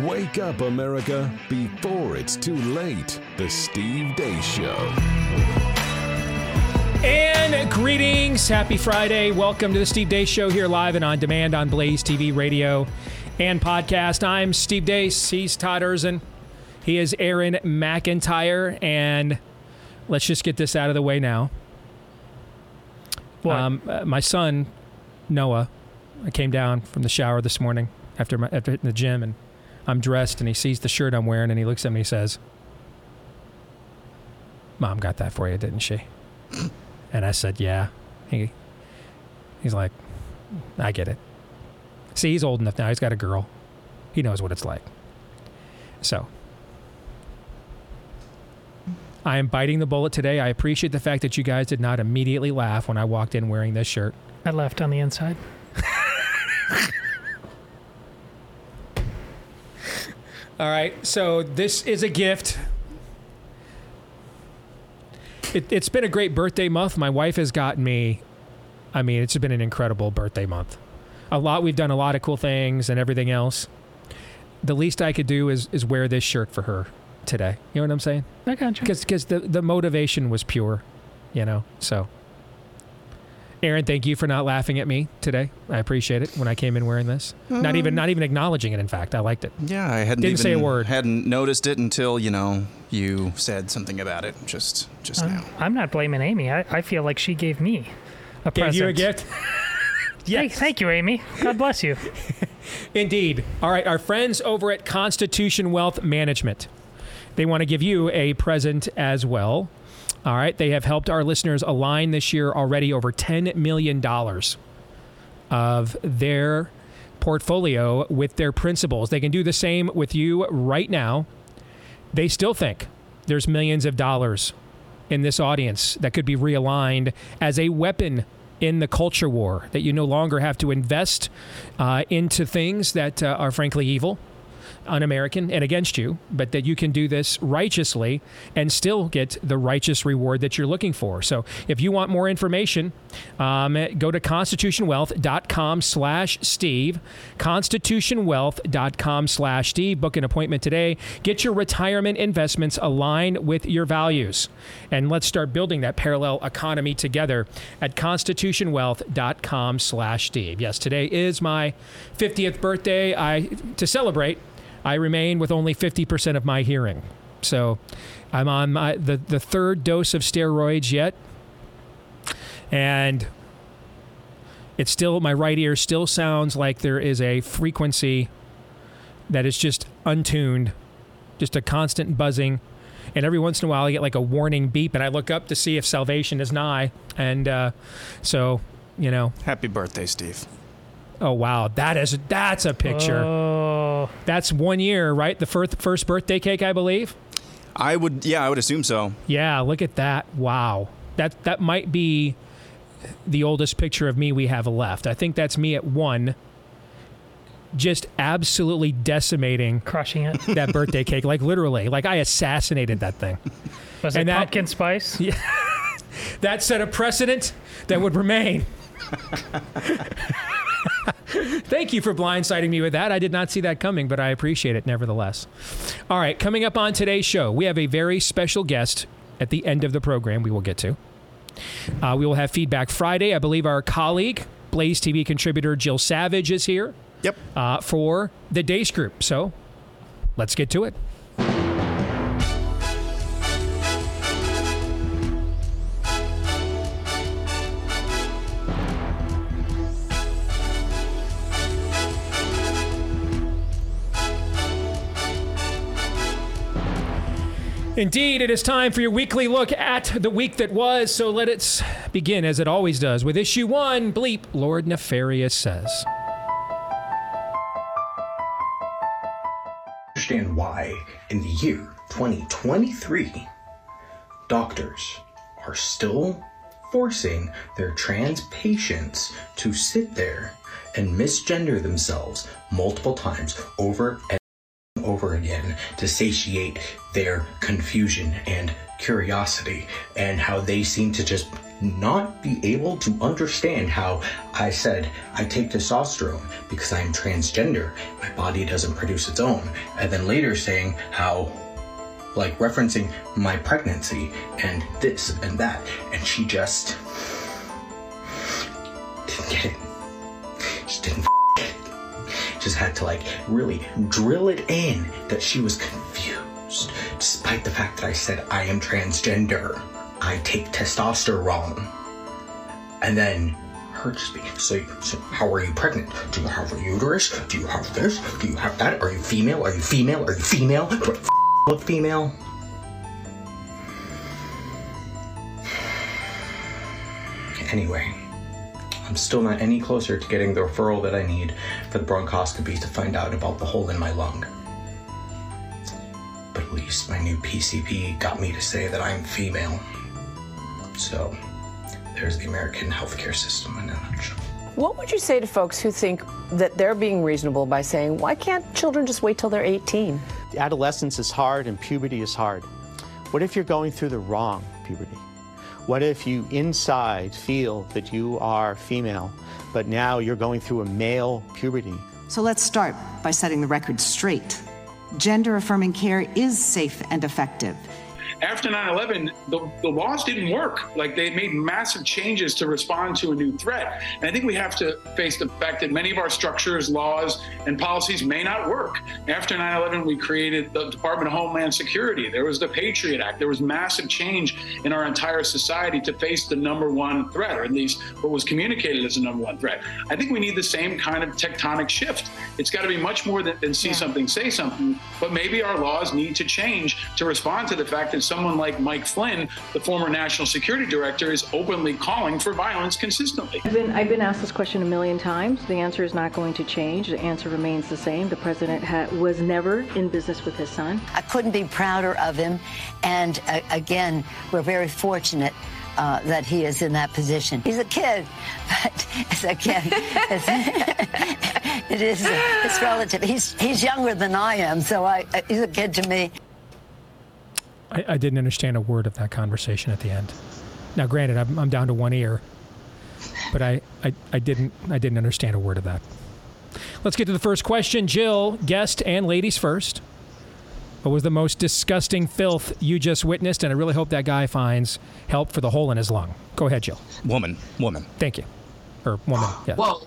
Wake up, America, before it's too late. The Steve Deace Show. And greetings. Happy Friday. Welcome to the Steve Deace Show here live and on demand on Blaze TV, radio, and podcast. I'm Steve Deace. He's Todd Erzen. He is Aaron McIntyre. And let's just get this out of the way now. What? Um, uh, my son, Noah, I came down from the shower this morning after, my, after hitting the gym, and I'm dressed, and he sees the shirt I'm wearing, and he looks at me and he says, Mom got that for you, didn't she? And I said, Yeah. He, he's like, I get it. See, he's old enough now. He's got a girl. He knows what it's like. So, I am biting the bullet today. I appreciate the fact that you guys did not immediately laugh when I walked in wearing this shirt. I left on the inside. All right. So this is a gift. It, it's been a great birthday month. My wife has gotten me. I mean, it's been an incredible birthday month. A lot. We've done a lot of cool things and everything else. The least I could do is is wear this shirt for her today. You know what I'm saying? I got you. Because because the the motivation was pure. You know. So. Aaron, thank you for not laughing at me today. I appreciate it when I came in wearing this. Not even hmm. not even acknowledging it. In fact, I liked it. Yeah, I hadn't Didn't even say a word. Hadn't noticed it until you know you said something about it just just I'm, now. I'm not blaming Amy. I, I feel like she gave me a Gave present. you a gift. Hey, thank you, Amy. God bless you. Indeed. All right, our friends over at Constitution Wealth Management. They want to give you a present as well. All right, they have helped our listeners align this year already over $10 million of their portfolio with their principles. They can do the same with you right now. They still think there's millions of dollars in this audience that could be realigned as a weapon in the culture war, that you no longer have to invest uh, into things that uh, are frankly evil, un American, and against you, but that you can do this righteously and still get the righteous reward that you're looking for. So if you want more information, um, go to constitutionwealth.com slash Steve, constitutionwealth.com slash Steve. Book an appointment today. Get your retirement investments aligned with your values. And let's start building that parallel economy together at constitutionwealth.com slash Steve. Yes, today is my 50th birthday. I To celebrate, I remain with only 50% of my hearing. So I'm on my, the, the third dose of steroids yet. And it's still, my right ear still sounds like there is a frequency that is just untuned, just a constant buzzing. And every once in a while, I get like a warning beep, and I look up to see if salvation is nigh. And uh, so, you know, Happy birthday, Steve. oh wow, that is that's a picture. Oh, That's one year, right? The first first birthday cake, I believe. I would, yeah, I would assume so. Yeah, look at that. Wow. That that might be the oldest picture of me we have left. I think that's me at 1 just absolutely decimating crushing it. that birthday cake like literally. Like I assassinated that thing. Was And it that- pumpkin spice? Yeah, that set a precedent that would remain. Thank you for blindsiding me with that. I did not see that coming, but I appreciate it nevertheless. All right, coming up on today's show, we have a very special guest at the end of the program we will get to. Uh, we will have feedback Friday. I believe our colleague, Blaze TV contributor Jill Savage, is here Yep. uh, for the Deace Group. So let's get to it. Indeed, it is time for your weekly look at the week that was. So let it begin, as it always does, with issue one Bleep, Lord Nefarious says. understand why, in the year 2023, doctors are still forcing their trans patients to sit there and misgender themselves multiple times over and over again to satiate their confusion and curiosity, and how they seem to just not be able to understand how I said I take testosterone because I am transgender. My body doesn't produce its own. And then later saying how, like, referencing my pregnancy and this and that. And she just didn't get it. Just didn't. Just had to, like, really drill it in that she was confused, despite the fact that I said I am transgender. I take testosterone. And then her just be, so, so how are you pregnant? Do you have a uterus? Do you have this? Do you have that? Are you female? Are you female? Are you female? Do I f- look female? Anyway, I'm still not any closer to getting the referral that I need for the bronchoscopy to find out about the hole in my lung. But at least my new PCP got me to say that I'm female. So, there's the American healthcare system in a nutshell. What would you say to folks who think that they're being reasonable by saying, why can't children just wait till they're 18? Adolescence is hard and puberty is hard. What if you're going through the wrong puberty? What if you inside feel that you are female, but now you're going through a male puberty? So let's start by setting the record straight. Gender affirming care is safe and effective. After 9 11, the, the laws didn't work. Like they made massive changes to respond to a new threat. And I think we have to face the fact that many of our structures, laws, and policies may not work. After 9 11, we created the Department of Homeland Security. There was the Patriot Act. There was massive change in our entire society to face the number one threat, or at least what was communicated as the number one threat. I think we need the same kind of tectonic shift. It's got to be much more than, than see Yeah. something, say something, but maybe our laws need to change to respond to the fact that someone like Mike Flynn, the former national security director, is openly calling for violence consistently. I've been, I've been asked this question a million times. The answer is not going to change. The answer remains the same. The president ha- was never in business with his son. I couldn't be prouder of him. And uh, again, we're very fortunate uh, that he is in that position. He's a kid, but it's again, it's, it is it's relative. He's he's younger than I am, so I uh, he's a kid to me. I, I didn't understand a word of that conversation at the end. Now, granted, I'm, I'm down to one ear, but I, I, I didn't I didn't understand a word of that. Let's get to the first question. Jill, guest and ladies first. What was the most disgusting filth you just witnessed? And I really hope that guy finds help for the hole in his lung. Go ahead, Jill. Woman, woman. Thank you. Or woman. Yeah. Whoa.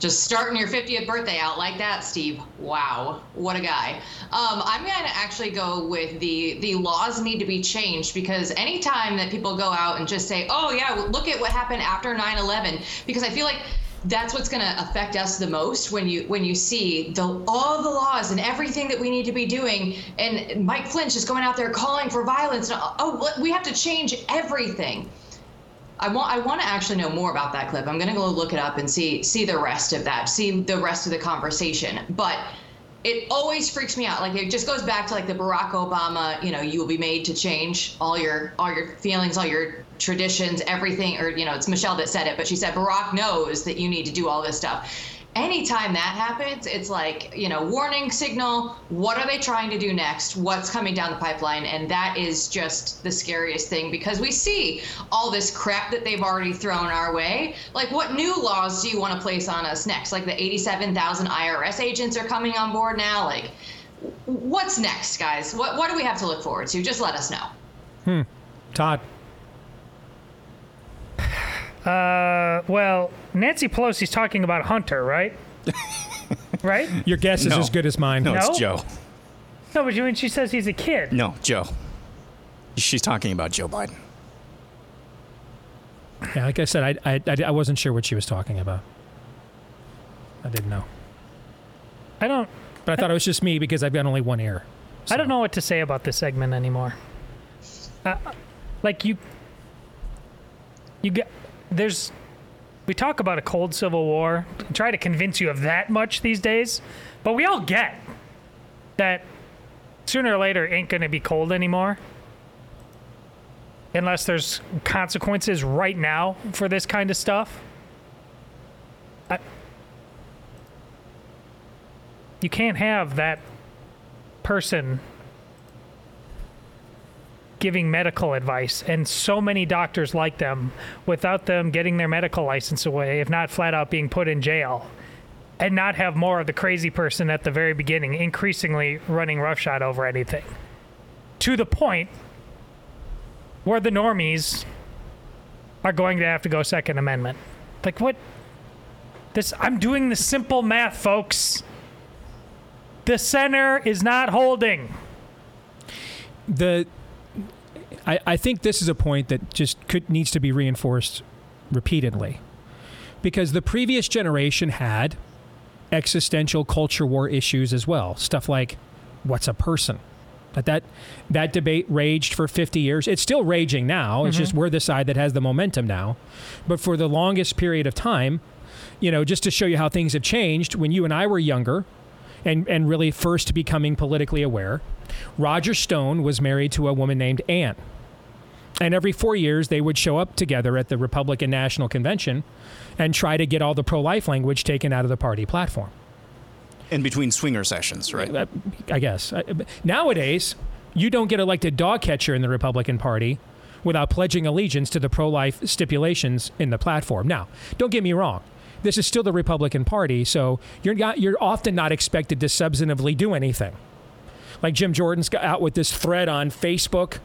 Just starting your 50th birthday out like that, Steve. Wow, what a guy. Um, I'm going to actually go with the the laws need to be changed because anytime that people go out and just say, "Oh yeah, look at what happened after 9/11," because I feel like that's what's going to affect us the most when you when you see the all the laws and everything that we need to be doing and Mike Flynn is going out there calling for violence oh we have to change everything. I want I want to actually know more about that clip. I'm gonna go look it up and see see the rest of that, see the rest of the conversation. But it always freaks me out. Like it just goes back to like the Barack Obama, you know, you will be made to change all your all your feelings, all your traditions, everything. Or you know, it's Michelle that said it, but she said Barack knows that you need to do all this stuff. Anytime that happens, it's like, you know, warning signal. What are they trying to do next? What's coming down the pipeline? And that is just the scariest thing because we see all this crap that they've already thrown our way. Like, what new laws do you want to place on us next? Like, the 87,000 IRS agents are coming on board now. Like, what's next, guys? What, what do we have to look forward to? Just let us know. Hmm. Todd. Uh, well, Nancy Pelosi's talking about Hunter, right? right? Your guess is No. as good as mine. No, No? it's Joe. No, but you mean she says he's a kid. No, Joe. She's talking about Joe Biden. Yeah, like I said, I, I, I, I wasn't sure what she was talking about. I didn't know. I don't. But I thought it was just me because I've got only one ear. I don't know what to say about this segment anymore. Uh, like you, you get there's. We talk about a cold civil war, try to convince you of that much these days, but we all get that sooner or later it ain't gonna be cold anymore. Unless there's consequences right now for this kind of stuff. I, you can't have that person giving medical advice and so many doctors like them without them getting their medical license away, if not flat out being put in jail, and not have more of the crazy person at the very beginning increasingly running roughshod over anything. To the point where the normies are going to have to go Second Amendment. Like what? This I'm doing the simple math, folks. The center is not holding. the I, I think this is a point that just could needs to be reinforced repeatedly. Because the previous generation had existential culture war issues as well stuff like what's a person? That that that debate raged for 50 years. It's still raging now it's Mhm. just we're the side that has the momentum now. But for the longest period of time you know just to show you how things have changed when you and I were younger and and really first becoming politically aware Roger Stone was married to a woman named Anne and every 4 years they would show up together at the Republican National Convention and try to get all the pro-life language taken out of the party platform In between swinger sessions, right? Uh, I guess. Uh, nowadays, you don't get elected dog catcher in the Republican Party without pledging allegiance to the pro life stipulations in the platform. Now, don't get me wrong. This is still the Republican Party, so you're not, you're often not expected to substantively do anything. Like Jim Jordan's got out with this thread on Facebook,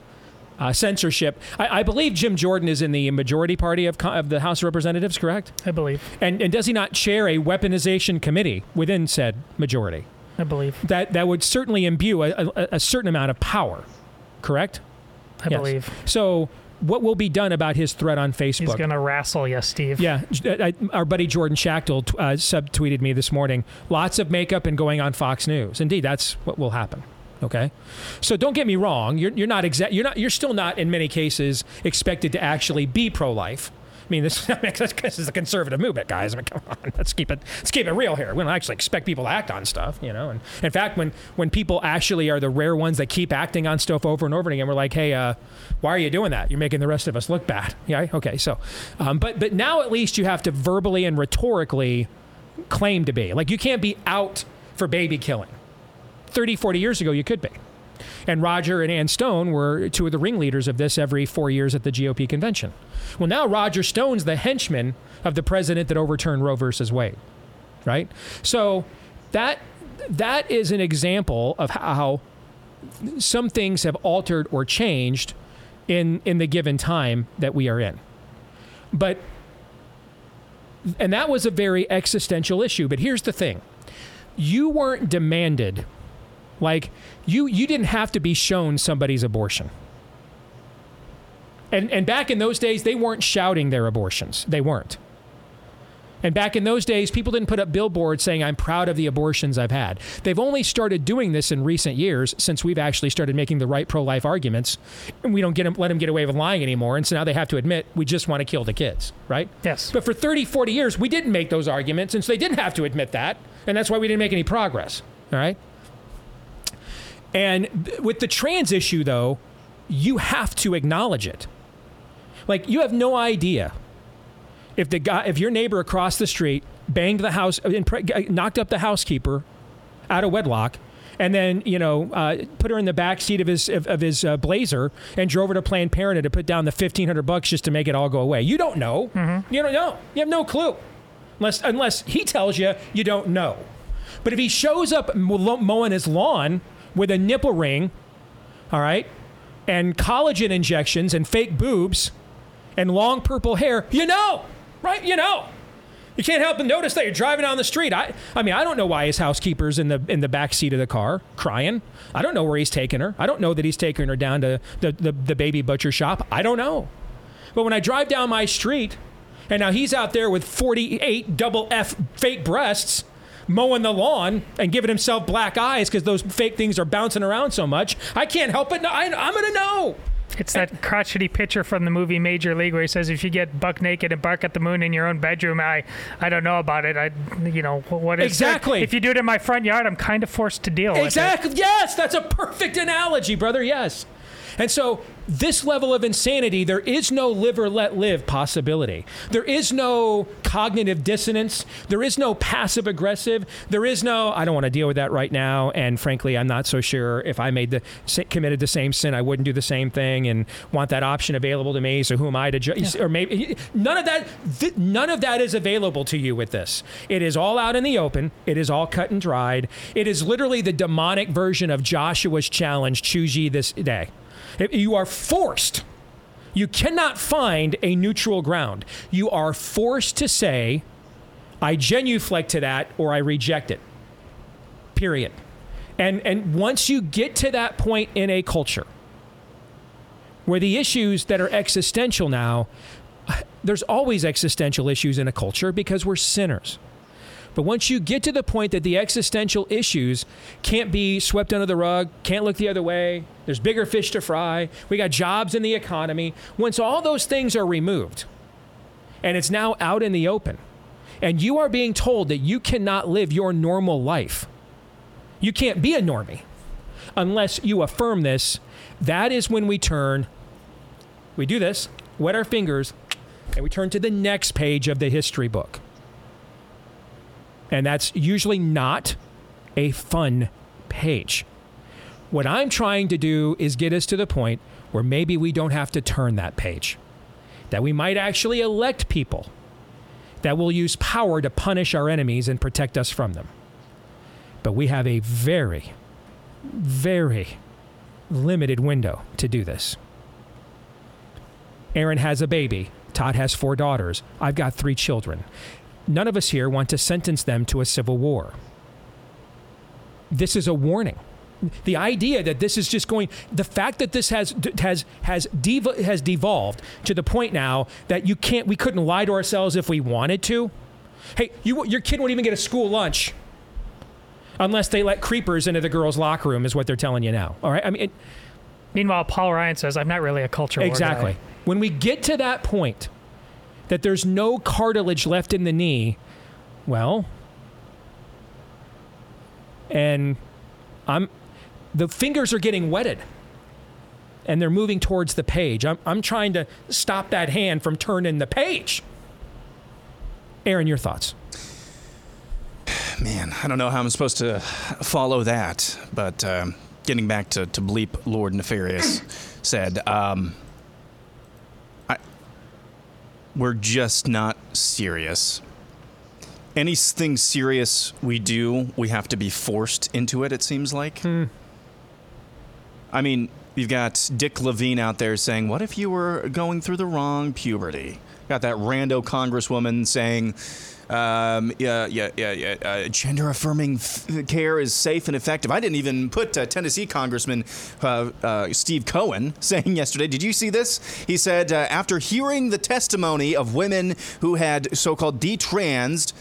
uh, censorship. I, I believe Jim Jordan is in the majority party of, of the House of Representatives, correct? I believe. And, and does he not chair a weaponization committee within said majority? I believe. That, that would certainly imbue a, a, a certain amount of power, correct? I believe. So, what will be done about his threat on Facebook? He's going to wrestle you, Steve. Yeah, J- I, our buddy Jordan Schachtel uh, subtweeted me this morning. Lots of makeup and going on Fox News. Indeed, that's what will happen. Okay, so don't get me wrong. You're, you're not exact. You're not. You're still not in many cases expected to actually be pro-life. I mean, this, this is a conservative movement, guys. I mean, come on, let's keep it let's keep it real here. We don't actually expect people to act on stuff, you know. And in fact, when when people actually are the rare ones that keep acting on stuff over and over again, we're like, hey, uh, why are you doing that? You're making the rest of us look bad. Yeah, okay. So, um, but but now at least you have to verbally and rhetorically claim to be like you can't be out for baby killing. 30, 40 years ago, you could be. And Roger and Ann Stone were two of the ringleaders of this every four years at the GOP convention. Well, now Roger Stone's the henchman of the president that overturned Roe versus Wade, right? So that that is an example of how some things have altered or changed in in the given time that we are in. But and that was a very existential issue. But here's the thing: you weren't demanded like you you didn't have to be shown somebody's abortion. And and back in those days they weren't shouting their abortions. They weren't. And back in those days people didn't put up billboards saying I'm proud of the abortions I've had. They've only started doing this in recent years since we've actually started making the right pro-life arguments and we don't get them, let them get away with lying anymore and so now they have to admit we just want to kill the kids, right? Yes. But for 30 40 years we didn't make those arguments and so they didn't have to admit that and that's why we didn't make any progress, all right? And th- with the trans issue, though, you have to acknowledge it. Like you have no idea if the guy, if your neighbor across the street banged the house, uh, impre- knocked up the housekeeper out of wedlock, and then you know uh, put her in the back seat of his of, of his uh, Blazer and drove her to Planned Parenthood to put down the fifteen hundred bucks just to make it all go away. You don't know. You don't know. You have no clue, unless unless he tells you you don't know. But if he shows up mowing his lawn with a nipple ring, all right, and collagen injections and fake boobs and long purple hair, you know, right? You know. You can't help but notice that you're driving down the street. I, I mean, I don't know why his housekeeper's in the in the back seat of the car crying. I don't know where he's taking her. I don't know that he's taking her down to the, the, the baby butcher shop. I don't know. But when I drive down my street, and now he's out there with 48 double F fake breasts, mowing the lawn and giving himself black eyes because those fake things are bouncing around so much, I can't help it. No, I, I'm going to know. It's that crotchety picture from the movie Major League where he says, "If you get buck naked and bark at the moon in your own bedroom, I, I don't know about it. I, you know, what is Exactly. If you do it in my front yard, I'm kind of forced to deal with it." Exactly. Yes, that's a perfect analogy, brother. Yes. And so this level of insanity, there is no live or let live possibility. There is no cognitive dissonance. There is no passive aggressive. There is no, I don't want to deal with that right now. And frankly, I'm not so sure if I made the committed the same sin, I wouldn't do the same thing and want that option available to me. So who am I to judge? Or maybe none of that, th- none of that is available to you with this. It is all out in the open. It is all cut and dried. It is literally the demonic version of Joshua's challenge, choose ye this day. You are forced. You cannot find a neutral ground. You are forced to say, I genuflect to that or I reject it. Period. And and once you get to that point in a culture where the issues that are existential now, there's always existential issues in a culture because we're sinners. But once you get to the point that the existential issues can't be swept under the rug, can't look the other way, there's bigger fish to fry, we got jobs in the economy, once all those things are removed and it's now out in the open, and you are being told that you cannot live your normal life, you can't be a normie unless you affirm this, that is when we turn, we do this, wet our fingers, and we turn to the next page of the history book. And that's usually not a fun page. What I'm trying to do is get us to the point where maybe we don't have to turn that page, that we might actually elect people that will use power to punish our enemies and protect us from them. But we have a very, very limited window to do this. Aaron has a baby. Todd has four daughters. I've got three children. None of us here want to sentence them to a civil war. This is a warning. The idea that this is just going, the fact that this has has has dev, has devolved to the point now that you can't, we couldn't lie to ourselves if we wanted to. Hey, you, your kid won't even get a school lunch unless they let creepers into the girls' locker room, is what they're telling you now. All right. I mean, it, meanwhile, Paul Ryan says, "I'm not really a culture war exactly." When we get to that point, that there's no cartilage left in the knee, well, and I'm the fingers are getting wetted and they're moving towards the page. I'm, I'm trying to stop that hand from turning the page. Aaron, your thoughts? Man, I don't know how I'm supposed to follow that, but um, getting back to, to Bleep Lord Nefarious said, um, we're just not serious. Anything serious we do, we have to be forced into it, it seems like. Hmm. I mean, you've got Dick Levine out there saying, What if you were going through the wrong puberty? Got that rando congresswoman saying, um, yeah, yeah, yeah, yeah. Uh, gender affirming care is safe and effective. I didn't even put uh, Tennessee Congressman uh, Steve Cohen saying yesterday. Did you see this? He said after hearing the testimony of women who had so-called detransed,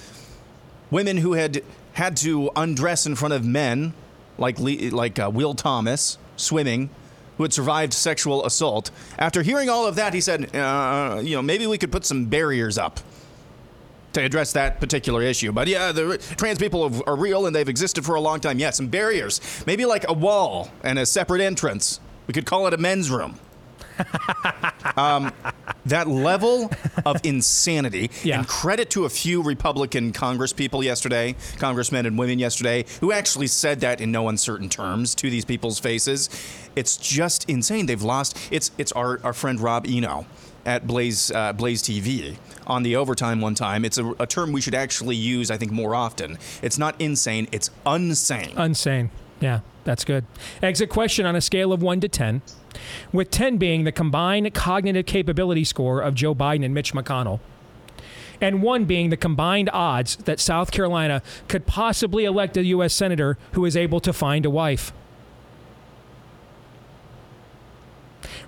women who had had to undress in front of men, like like Will Thomas swimming, who had survived sexual assault. After hearing all of that, he said, uh, you know, maybe we could put some barriers up to address that particular issue. But yeah, the trans people have- are real and they've existed for a long time. Yeah, some barriers. Maybe like a wall and a separate entrance. We could call it a men's room. um, that level of insanity, yeah. and credit to a few Republican Congress people yesterday, congressmen and women yesterday, who actually said that in no uncertain terms to these people's faces. It's just insane. They've lost. It's it's our, our friend Rob Eno at Blaze uh, Blaze TV on the overtime one time. It's a, a term we should actually use, I think, more often. It's not insane. It's unsane. Unsane. Yeah, that's good. Exit question on a scale of 1 to 10, with 10 being the combined cognitive capability score of Joe Biden and Mitch McConnell, and 1 being the combined odds that South Carolina could possibly elect a U.S. Senator who is able to find a wife.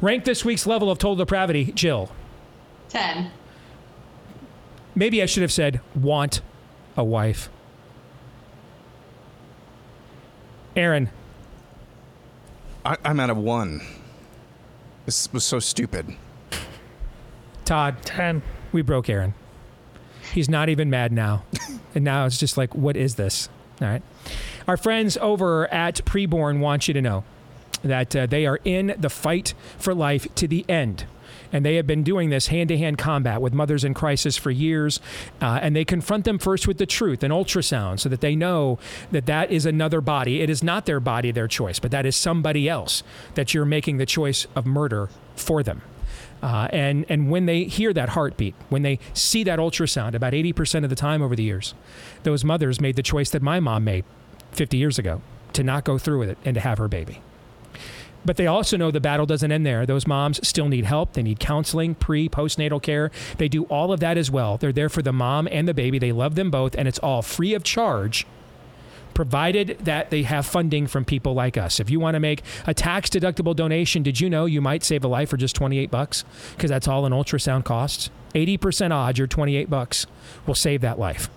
Rank this week's level of total depravity, Jill. 10. Maybe I should have said, want a wife. Aaron. I, I'm at a one. This was so stupid. Todd. 10. We broke Aaron. He's not even mad now. and now it's just like, what is this? All right. Our friends over at Preborn want you to know that uh, they are in the fight for life to the end. And they have been doing this hand to hand combat with mothers in crisis for years. Uh, and they confront them first with the truth, an ultrasound, so that they know that that is another body. It is not their body, their choice, but that is somebody else that you're making the choice of murder for them. Uh, and and when they hear that heartbeat, when they see that ultrasound, about 80% of the time over the years, those mothers made the choice that my mom made 50 years ago to not go through with it and to have her baby. But they also know the battle doesn't end there. Those moms still need help. They need counseling, pre, postnatal care. They do all of that as well. They're there for the mom and the baby. They love them both, and it's all free of charge provided that they have funding from people like us. If you want to make a tax deductible donation, did you know you might save a life for just 28 bucks? Because that's all an ultrasound costs. 80% odds your 28 bucks will save that life.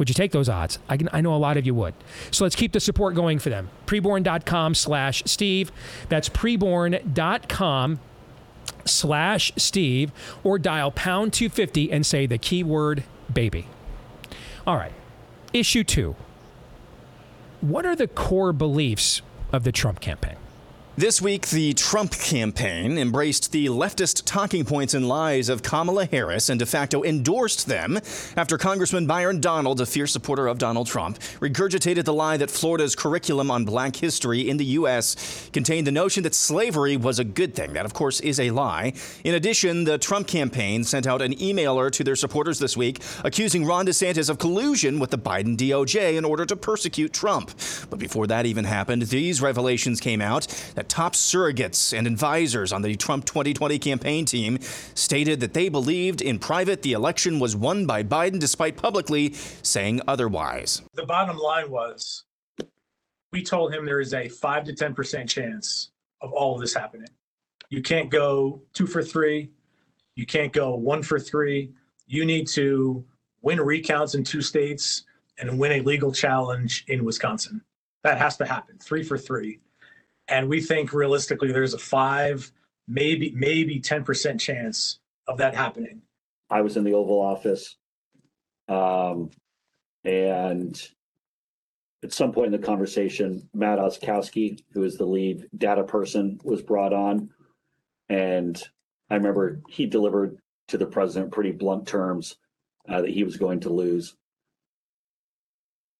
Would you take those odds? I, can, I know a lot of you would. So let's keep the support going for them. Preborn.com slash Steve. That's preborn.com slash Steve or dial pound 250 and say the keyword baby. All right. Issue two. What are the core beliefs of the Trump campaign? This week, the Trump campaign embraced the leftist talking points and lies of Kamala Harris and de facto endorsed them after Congressman Byron Donald, a fierce supporter of Donald Trump, regurgitated the lie that Florida's curriculum on black history in the U.S. contained the notion that slavery was a good thing. That, of course, is a lie. In addition, the Trump campaign sent out an emailer to their supporters this week accusing Ron DeSantis of collusion with the Biden DOJ in order to persecute Trump. But before that even happened, these revelations came out that top surrogates and advisors on the Trump 2020 campaign team stated that they believed in private the election was won by Biden despite publicly saying otherwise. The bottom line was we told him there is a 5 to 10% chance of all of this happening. You can't go 2 for 3, you can't go 1 for 3. You need to win recounts in two states and win a legal challenge in Wisconsin. That has to happen. 3 for 3 and we think realistically there's a five, maybe maybe ten percent chance of that happening. I was in the Oval Office, um, and at some point in the conversation, Matt Oczkowski, who is the lead data person, was brought on, and I remember he delivered to the president pretty blunt terms uh, that he was going to lose.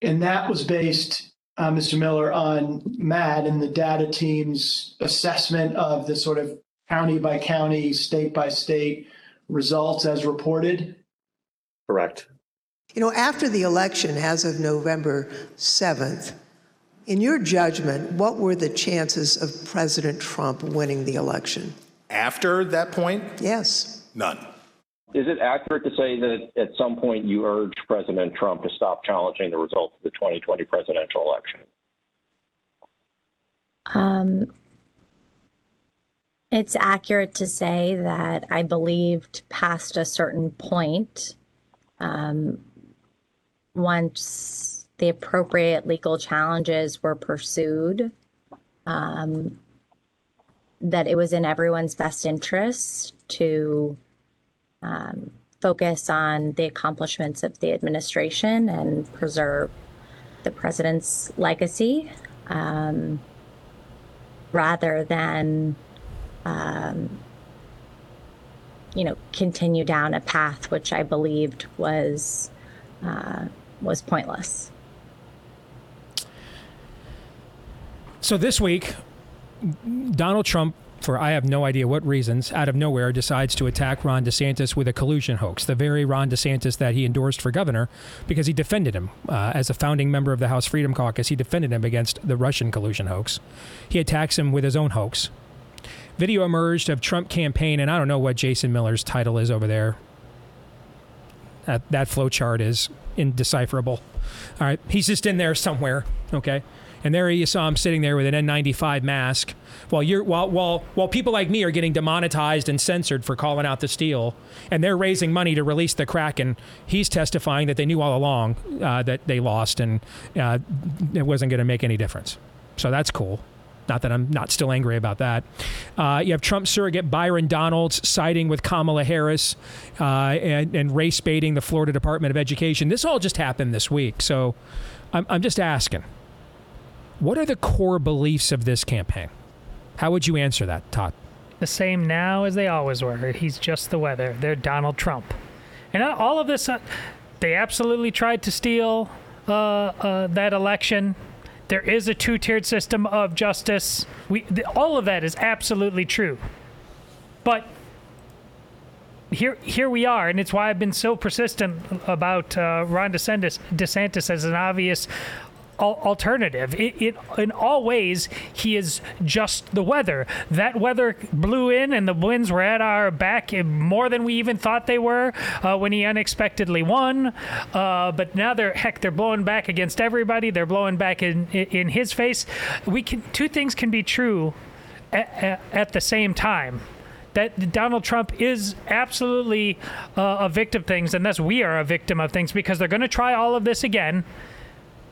And that was based uh, Mr. Miller, on Matt and the data team's assessment of the sort of county by county, state by state results as reported? Correct. You know, after the election, as of November 7th, in your judgment, what were the chances of President Trump winning the election? After that point? Yes. None. Is it accurate to say that at some point you urged President Trump to stop challenging the results of the 2020 presidential election? Um, it's accurate to say that I believed past a certain point, um, once the appropriate legal challenges were pursued, um, that it was in everyone's best interest to um, focus on the accomplishments of the administration and preserve the president's legacy um, rather than, um, you know, continue down a path which I believed was uh, was pointless. So this week, Donald Trump for I have no idea what reasons, out of nowhere, decides to attack Ron DeSantis with a collusion hoax. The very Ron DeSantis that he endorsed for governor because he defended him uh, as a founding member of the House Freedom Caucus. He defended him against the Russian collusion hoax. He attacks him with his own hoax. Video emerged of Trump campaign, and I don't know what Jason Miller's title is over there. That, that is indecipherable. All right, he's just in there somewhere. Okay. And there you saw him sitting there with an N95 mask, while you're while while while people like me are getting demonetized and censored for calling out the steal, and they're raising money to release the Kraken. He's testifying that they knew all along uh, that they lost, and uh, it wasn't going to make any difference. So that's cool. Not that I'm not still angry about that. Uh, you have Trump surrogate Byron Donalds siding with Kamala Harris uh, and, and race baiting the Florida Department of Education. This all just happened this week. So I'm, I'm just asking what are the core beliefs of this campaign? How would you answer that, Todd? The same now as they always were. He's just the weather. They're Donald Trump. And all of this, uh, they absolutely tried to steal uh, uh, that election. There is a two-tiered system of justice. We, all of that is absolutely true. But here, here we are, and it's why I've been so persistent about uh, Ron DeSantis, DeSantis as an obvious alternative. It, it, in all ways, he is just the weather. That weather blew in, and the winds were at our back more than we even thought they were uh, when he unexpectedly won. Uh, but now they're heck, they're blowing back against everybody. They're blowing back in in his face. We can two things can be true at, at, the same time that Donald Trump is absolutely uh, a victim of things, and thus we are a victim of things because they're going to try all of this again.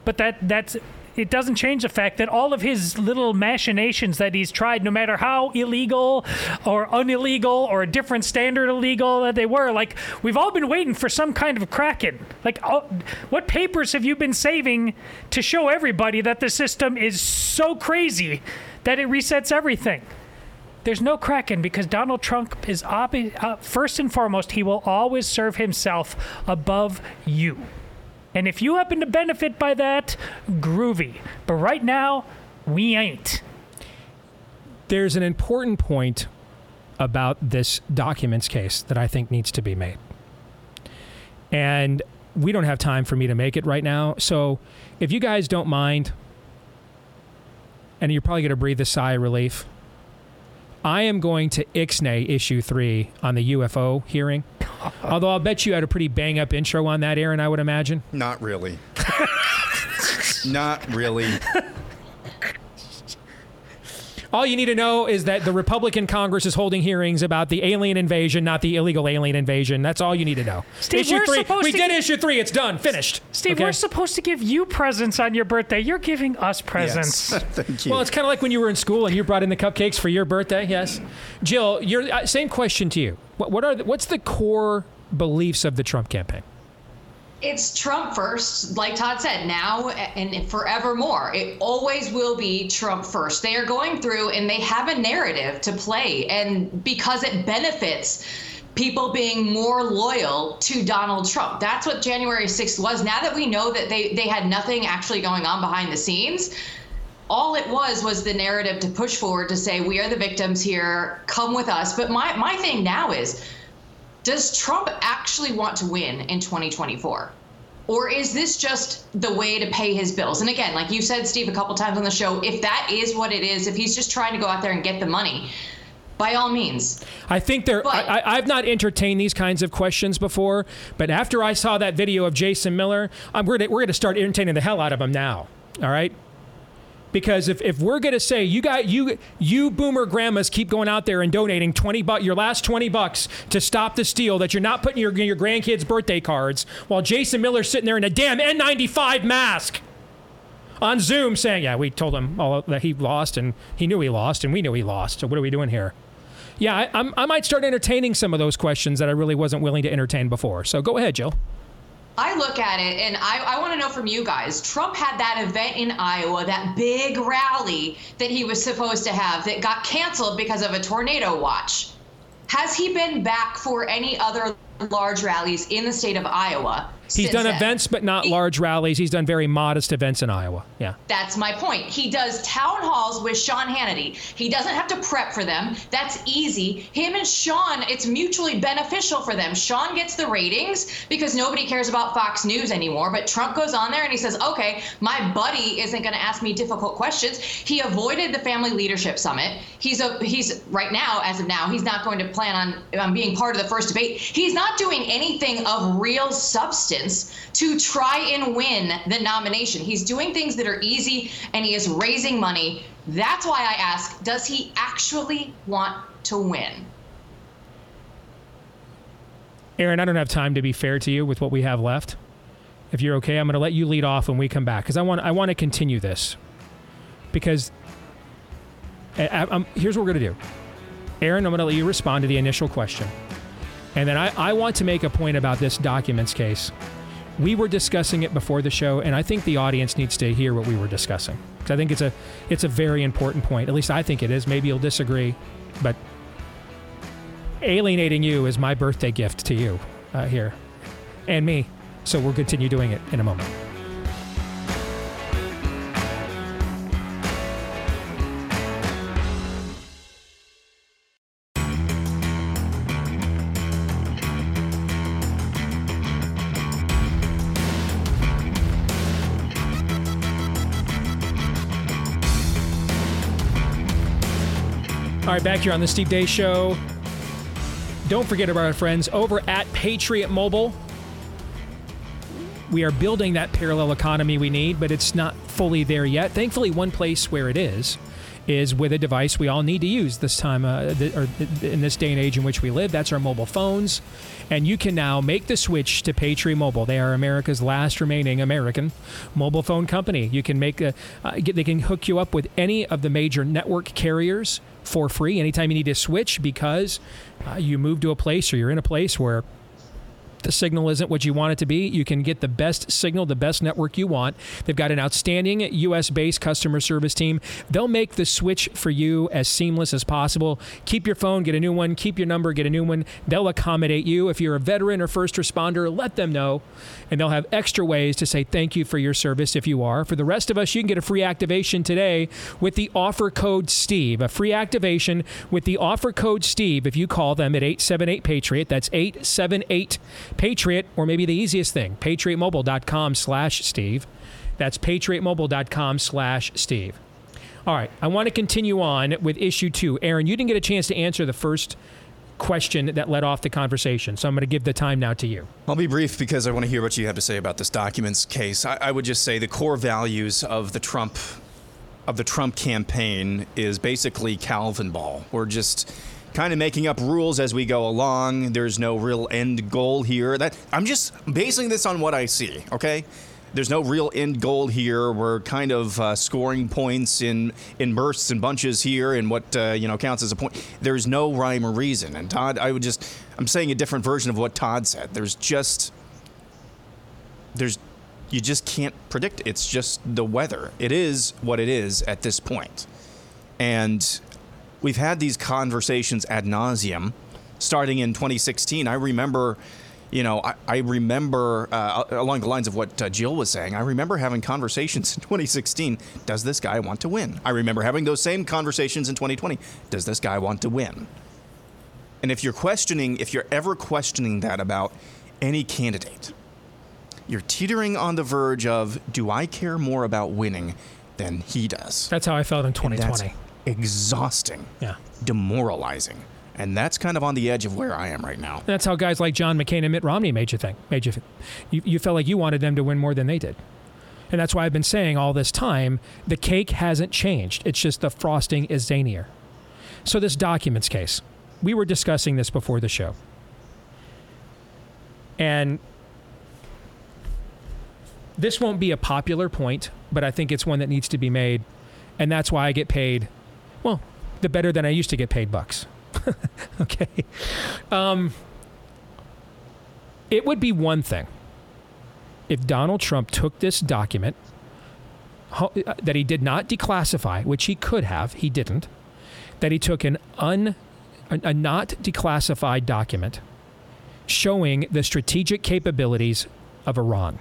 But that that's it doesn't change the fact that all of his little machinations that he's tried, no matter how illegal or unillegal or a different standard illegal that they were, like we've all been waiting for some kind of kraken. Like, oh, what papers have you been saving to show everybody that the system is so crazy that it resets everything? There's no Kraken because Donald Trump is obvi- uh, first and foremost, he will always serve himself above you. And if you happen to benefit by that, groovy. But right now, we ain't. There's an important point about this documents case that I think needs to be made. And we don't have time for me to make it right now. So if you guys don't mind, and you're probably going to breathe a sigh of relief, I am going to ixnay issue three on the UFO hearing. Although I'll bet you had a pretty bang up intro on that, Aaron, I would imagine. Not really. Not really. All you need to know is that the Republican Congress is holding hearings about the alien invasion, not the illegal alien invasion. That's all you need to know. Steve, issue we're three. supposed We to did gi- issue three. It's done. Finished. Steve, Okay? we're supposed to give you presents on your birthday. You're giving us presents. Thank Well, it's kind of like when you were in school and you brought in the cupcakes for your birthday. Yes, Jill. Your uh, same question to you. What, what are the, what's the core beliefs of the Trump campaign? It's Trump first, like Todd said, now and forevermore. It always will be Trump first. They are going through and they have a narrative to play. And because it benefits people being more loyal to Donald Trump, that's what January 6th was. Now that we know that they, they had nothing actually going on behind the scenes, all it was was the narrative to push forward to say, we are the victims here, come with us. But my, my thing now is, does Trump actually want to win in 2024? Or is this just the way to pay his bills? And again, like you said, Steve, a couple times on the show, if that is what it is, if he's just trying to go out there and get the money, by all means. I think there. I, I've not entertained these kinds of questions before, but after I saw that video of Jason Miller, I'm, we're we're going to start entertaining the hell out of him now. All right. Because if, if we're gonna say you got you you boomer grandmas keep going out there and donating twenty bucks your last twenty bucks to stop the steal that you're not putting your your grandkids birthday cards while Jason Miller's sitting there in a damn N95 mask on Zoom saying yeah we told him all that he lost and he knew he lost and we knew he lost. So what are we doing here? Yeah I, I might start entertaining some of those questions that I really wasn't willing to entertain before. So go ahead Jill. I look at it and I, I want to know from you guys. Trump had that event in Iowa, that big rally that he was supposed to have that got canceled because of a tornado watch. Has he been back for any other large rallies in the state of Iowa? He's done then? events, but not large rallies. He's done very modest events in Iowa. Yeah. That's my point. He does town halls with Sean Hannity. He doesn't have to prep for them. That's easy. Him and Sean, it's mutually beneficial for them. Sean gets the ratings because nobody cares about Fox News anymore. But Trump goes on there and he says, okay, my buddy isn't going to ask me difficult questions. He avoided the Family Leadership Summit. He's a he's right now, as of now, he's not going to plan on, on being part of the first debate. He's not doing anything of real substance to try and win the nomination. He's doing things that are easy and he is raising money. That's why I ask does he actually want to win? Aaron, I don't have time to be fair to you with what we have left. If you're okay, I'm going to let you lead off when we come back because I want I want to continue this because I, I, I'm- here's what we're going to do. Aaron, I'm going to let you respond to the initial question. And then I, I want to make a point about this documents case. We were discussing it before the show, and I think the audience needs to hear what we were discussing. 'Cause I think it's a it's a very important point. At least I think it is. Maybe you'll disagree, but alienating you is my birthday gift to you uh, here and me. So we'll continue doing it in a moment. All right, back here on the Steve Deace Show. Don't forget about our friends over at Patriot Mobile. We are building that parallel economy we need, but it's not fully there yet. Thankfully, one place where it is is with a device we all need to use this time, uh, th- or in this day and age in which we live. That's our mobile phones, and you can now make the switch to Patriot Mobile. They are America's last remaining American mobile phone company. You can make a, uh, get, they can hook you up with any of the major network carriers for free anytime you need to switch because uh, you move to a place or you're in a place where the signal isn't what you want it to be, you can get the best signal, the best network you want. They've got an outstanding US based customer service team. They'll make the switch for you as seamless as possible. Keep your phone, get a new one, keep your number, get a new one. They'll accommodate you. If you're a veteran or first responder, let them know. And they'll have extra ways to say thank you for your service if you are. For the rest of us, you can get a free activation today with the offer code STEVE. A free activation with the offer code STEVE if you call them at 878 Patriot. That's 878 Patriot, or maybe the easiest thing, patriotmobile.com slash Steve. That's patriotmobile.com slash Steve. All right, I want to continue on with issue two. Aaron, you didn't get a chance to answer the first question that led off the conversation, so I'm going to give the time now to you. I'll be brief because I want to hear what you have to say about this documents case. I, I would just say the core values of the Trump of the Trump campaign is basically Calvin ball. We're just kind of making up rules as we go along. There's no real end goal here. That I'm just basing this on what I see. Okay. There's no real end goal here. We're kind of uh, scoring points in in bursts and bunches here, and what uh, you know counts as a point. There's no rhyme or reason. And Todd, I would just I'm saying a different version of what Todd said. There's just there's you just can't predict. It's just the weather. It is what it is at this point. And we've had these conversations ad nauseum starting in 2016. I remember, you know, I, I remember uh, along the lines of what uh, Jill was saying, I remember having conversations in 2016. Does this guy want to win? I remember having those same conversations in 2020. Does this guy want to win? And if you're questioning, if you're ever questioning that about any candidate, you're teetering on the verge of do I care more about winning than he does? That's how I felt in 2020. Exhausting. Yeah. Demoralizing. And that's kind of on the edge of where I am right now. That's how guys like John McCain and Mitt Romney made you think. Made you, you, you felt like you wanted them to win more than they did. And that's why I've been saying all this time the cake hasn't changed. It's just the frosting is zanier. So, this documents case, we were discussing this before the show. And this won't be a popular point, but I think it's one that needs to be made. And that's why I get paid, well, the better than I used to get paid bucks. okay. Um, it would be one thing if Donald Trump took this document uh, that he did not declassify, which he could have, he didn't, that he took an un, a, a not declassified document showing the strategic capabilities of Iran.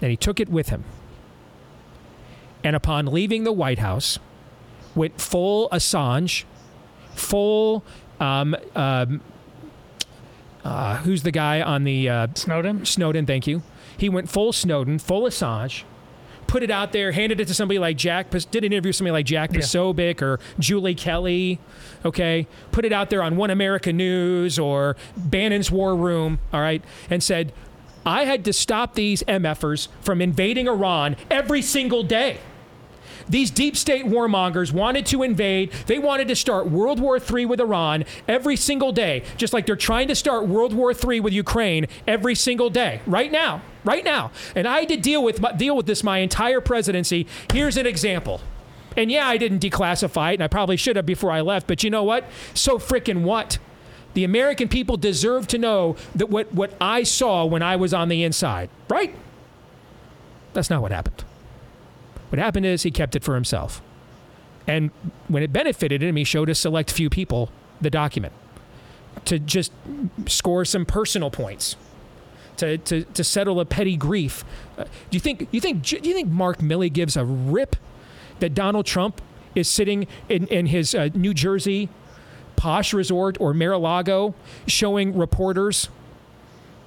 And he took it with him. And upon leaving the White House, went full Assange, full um, um, uh, who's the guy on the uh, Snowden? Snowden, thank you. He went full Snowden, full Assange, put it out there, handed it to somebody like Jack, did an interview with somebody like Jack Yeah. Posobiec or Julie Kelly, okay? Put it out there on One America News or Bannon's War Room, all right? And said, I had to stop these MFers from invading Iran every single day. These deep state warmongers wanted to invade. They wanted to start World War III with Iran every single day, just like they're trying to start World War III with Ukraine every single day, right now, right now. And I had to deal with deal with this my entire presidency. Here's an example. And yeah, I didn't declassify it, and I probably should have before I left. But you know what? So freaking what? The American people deserve to know that what, what I saw when I was on the inside, right? That's not what happened. What happened is he kept it for himself. And when it benefited him, he showed a select few people the document to just score some personal points, to, to, to settle a petty grief. Uh, do you think you think do you think Mark Milley gives a rip that Donald Trump is sitting in, in his uh, New Jersey posh resort or Mar-a-Lago showing reporters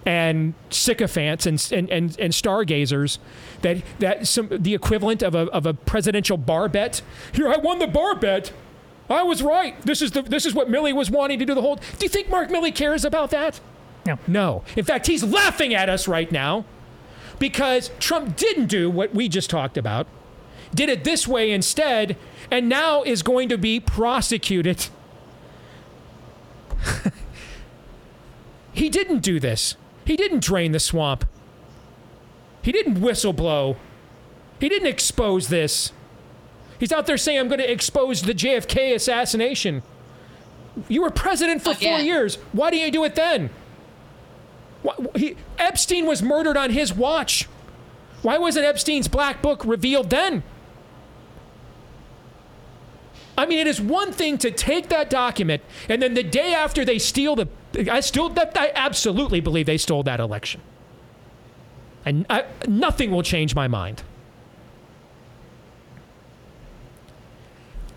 and sycophants and, and, and, and stargazers that, that some, the equivalent of a, of a presidential bar bet. Here, I won the bar bet. I was right. This is, the, this is what Milley was wanting to do the whole. Do you think Mark Milley cares about that? No. No. In fact, he's laughing at us right now because Trump didn't do what we just talked about, did it this way instead, and now is going to be prosecuted. he didn't do this. He didn't drain the swamp. He didn't whistle blow. He didn't expose this. He's out there saying, I'm going to expose the JFK assassination. You were president for four years. Why didn't you do it then? Why, he, Epstein was murdered on his watch. Why wasn't Epstein's black book revealed then? I mean, it is one thing to take that document and then the day after they steal the, I still, I absolutely believe they stole that election. And I, nothing will change my mind.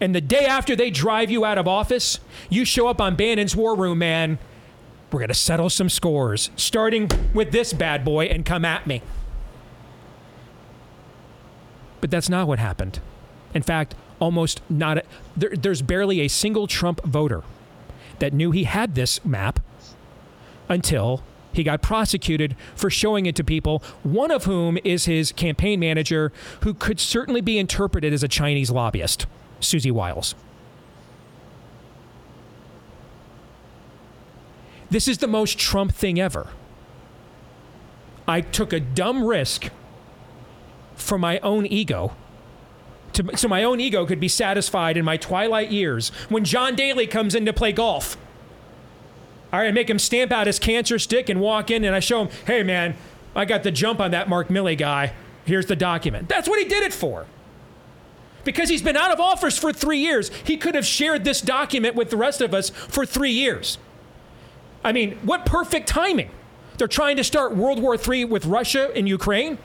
And the day after they drive you out of office, you show up on Bannon's War Room, man. We're going to settle some scores, starting with this bad boy, and come at me. But that's not what happened. In fact, almost not a, there, there's barely a single Trump voter that knew he had this map until he got prosecuted for showing it to people, one of whom is his campaign manager, who could certainly be interpreted as a Chinese lobbyist, Susie Wiles. This is the most Trump thing ever. I took a dumb risk for my own ego to, so my own ego could be satisfied in my twilight years when John Daly comes in to play golf. All right, I make him stamp out his cancer stick and walk in, and I show him, hey, man, I got the jump on that Mark Milley guy. Here's the document. That's what he did it for. Because he's been out of office for three years. He could have shared this document with the rest of us for three years. I mean, what perfect timing. They're trying to start World War III with Russia and Ukraine.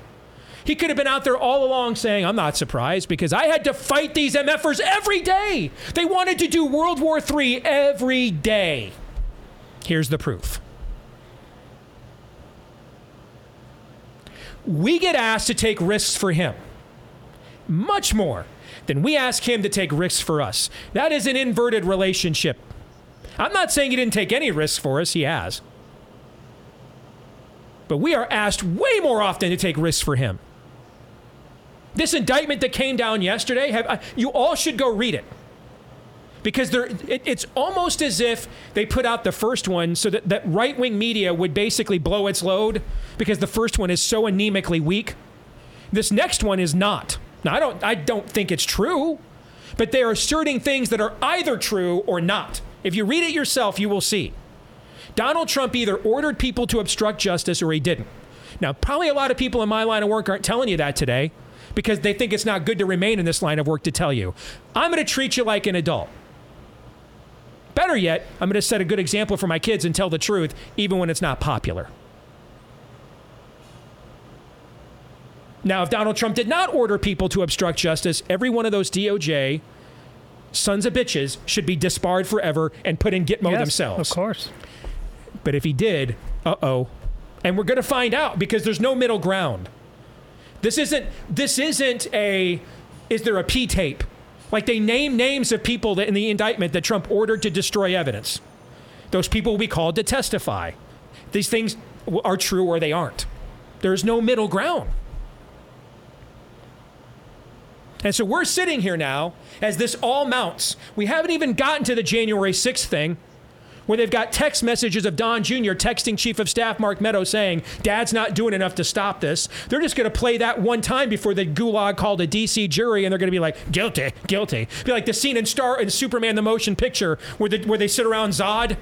He could have been out there all along saying, I'm not surprised because I had to fight these MFers every day. They wanted to do World War III every day. Here's the proof. We get asked to take risks for him, much more than we ask him to take risks for us. That is an inverted relationship. I'm not saying he didn't take any risks for us, he has. But we are asked way more often to take risks for him. This indictment that came down yesterday, have, uh, you all should go read it. Because it, it's almost as if they put out the first one so that, that right wing media would basically blow its load because the first one is so anemically weak. This next one is not. Now, I don't, I don't think it's true, but they are asserting things that are either true or not. If you read it yourself, you will see. Donald Trump either ordered people to obstruct justice or he didn't. Now, probably a lot of people in my line of work aren't telling you that today because they think it's not good to remain in this line of work to tell you. I'm going to treat you like an adult. Better yet, I'm going to set a good example for my kids and tell the truth, even when it's not popular. Now, if Donald Trump did not order people to obstruct justice, every one of those DOJ sons of bitches should be disbarred forever and put in Gitmo yes, themselves. Of course. But if he did, uh oh. And we're going to find out because there's no middle ground. This isn't this isn't a is there a P tape? Like they name names of people that in the indictment that Trump ordered to destroy evidence. Those people will be called to testify. These things are true or they aren't. There's no middle ground. And so we're sitting here now as this all mounts. We haven't even gotten to the January 6th thing where they've got text messages of Don Jr. texting Chief of Staff Mark Meadows saying, Dad's not doing enough to stop this. They're just going to play that one time before the gulag called a DC jury and they're going to be like, guilty, guilty. Be like the scene in Star in Superman the Motion Picture where, the, where they sit around Zod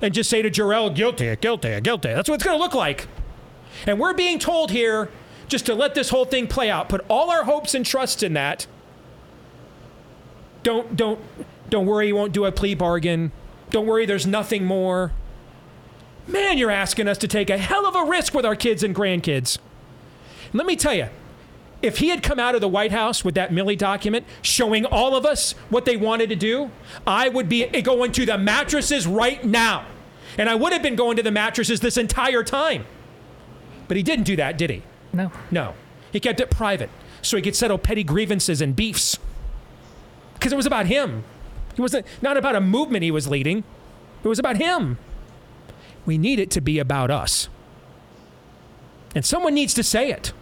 and just say to Jor-El, guilty, guilty, guilty. That's what it's going to look like. And we're being told here just to let this whole thing play out, put all our hopes and trusts in that. Don't don't don't worry, he won't do a plea bargain. Don't worry, there's nothing more. Man, you're asking us to take a hell of a risk with our kids and grandkids. Let me tell you, if he had come out of the White House with that Milley document showing all of us what they wanted to do, I would be going to the mattresses right now. And I would have been going to the mattresses this entire time. But he didn't do that, did he? No. No. He kept it private so he could settle petty grievances and beefs. Because it was about him. It wasn't not about a movement he was leading. It was about him. We need it to be about us. And someone needs to say it.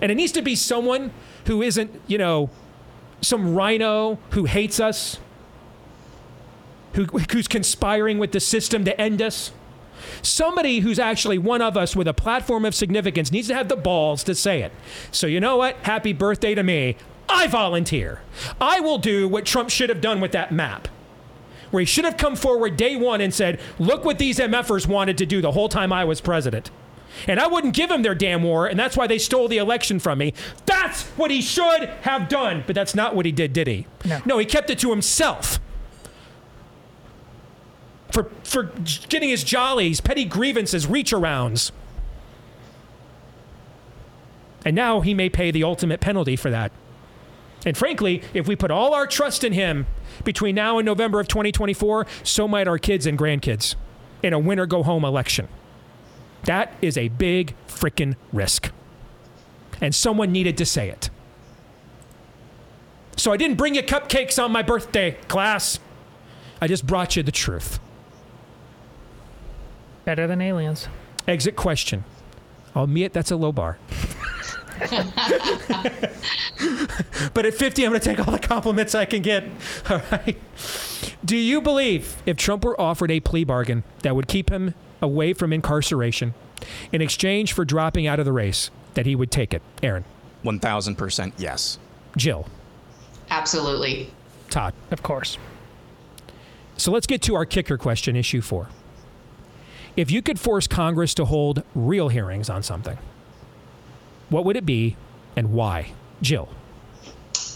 And it needs to be someone who isn't, you know, some rhino who hates us, who, who's conspiring with the system to end us. Somebody who's actually one of us with a platform of significance needs to have the balls to say it. So, you know what? Happy birthday to me. I volunteer. I will do what Trump should have done with that map. Where he should have come forward day one and said, Look what these MFers wanted to do the whole time I was president. And I wouldn't give them their damn war, and that's why they stole the election from me. That's what he should have done. But that's not what he did, did he? No. No, he kept it to himself. For, for getting his jollies, petty grievances, reach arounds. And now he may pay the ultimate penalty for that. And frankly, if we put all our trust in him between now and November of 2024, so might our kids and grandkids in a winner go home election. That is a big freaking risk. And someone needed to say it. So I didn't bring you cupcakes on my birthday, class. I just brought you the truth. Better than aliens. Exit question. I'll admit that's a low bar. but at 50, I'm going to take all the compliments I can get. All right. Do you believe if Trump were offered a plea bargain that would keep him away from incarceration in exchange for dropping out of the race, that he would take it? Aaron. 1000% yes. Jill. Absolutely. Todd. Of course. So let's get to our kicker question, issue four. If you could force Congress to hold real hearings on something, what would it be and why? Jill.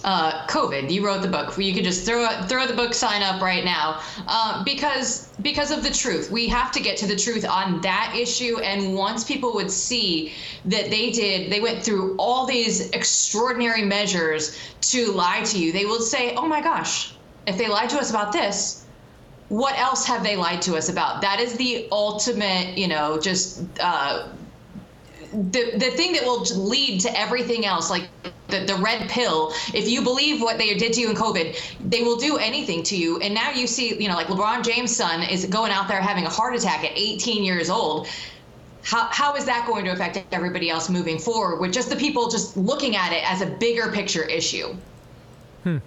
uh, COVID. You wrote the book. You could just throw throw the book sign up right now uh, because because of the truth. We have to get to the truth on that issue. And once people would see that they did, they went through all these extraordinary measures to lie to you. They will say, "Oh my gosh, if they lied to us about this." What else have they lied to us about? That is the ultimate, you know, just uh, the the thing that will lead to everything else, like the, the red pill. If you believe what they did to you in COVID, they will do anything to you. And now you see, you know, like LeBron James' son is going out there having a heart attack at 18 years old. How, how is that going to affect everybody else moving forward with just the people just looking at it as a bigger picture issue? Hmm.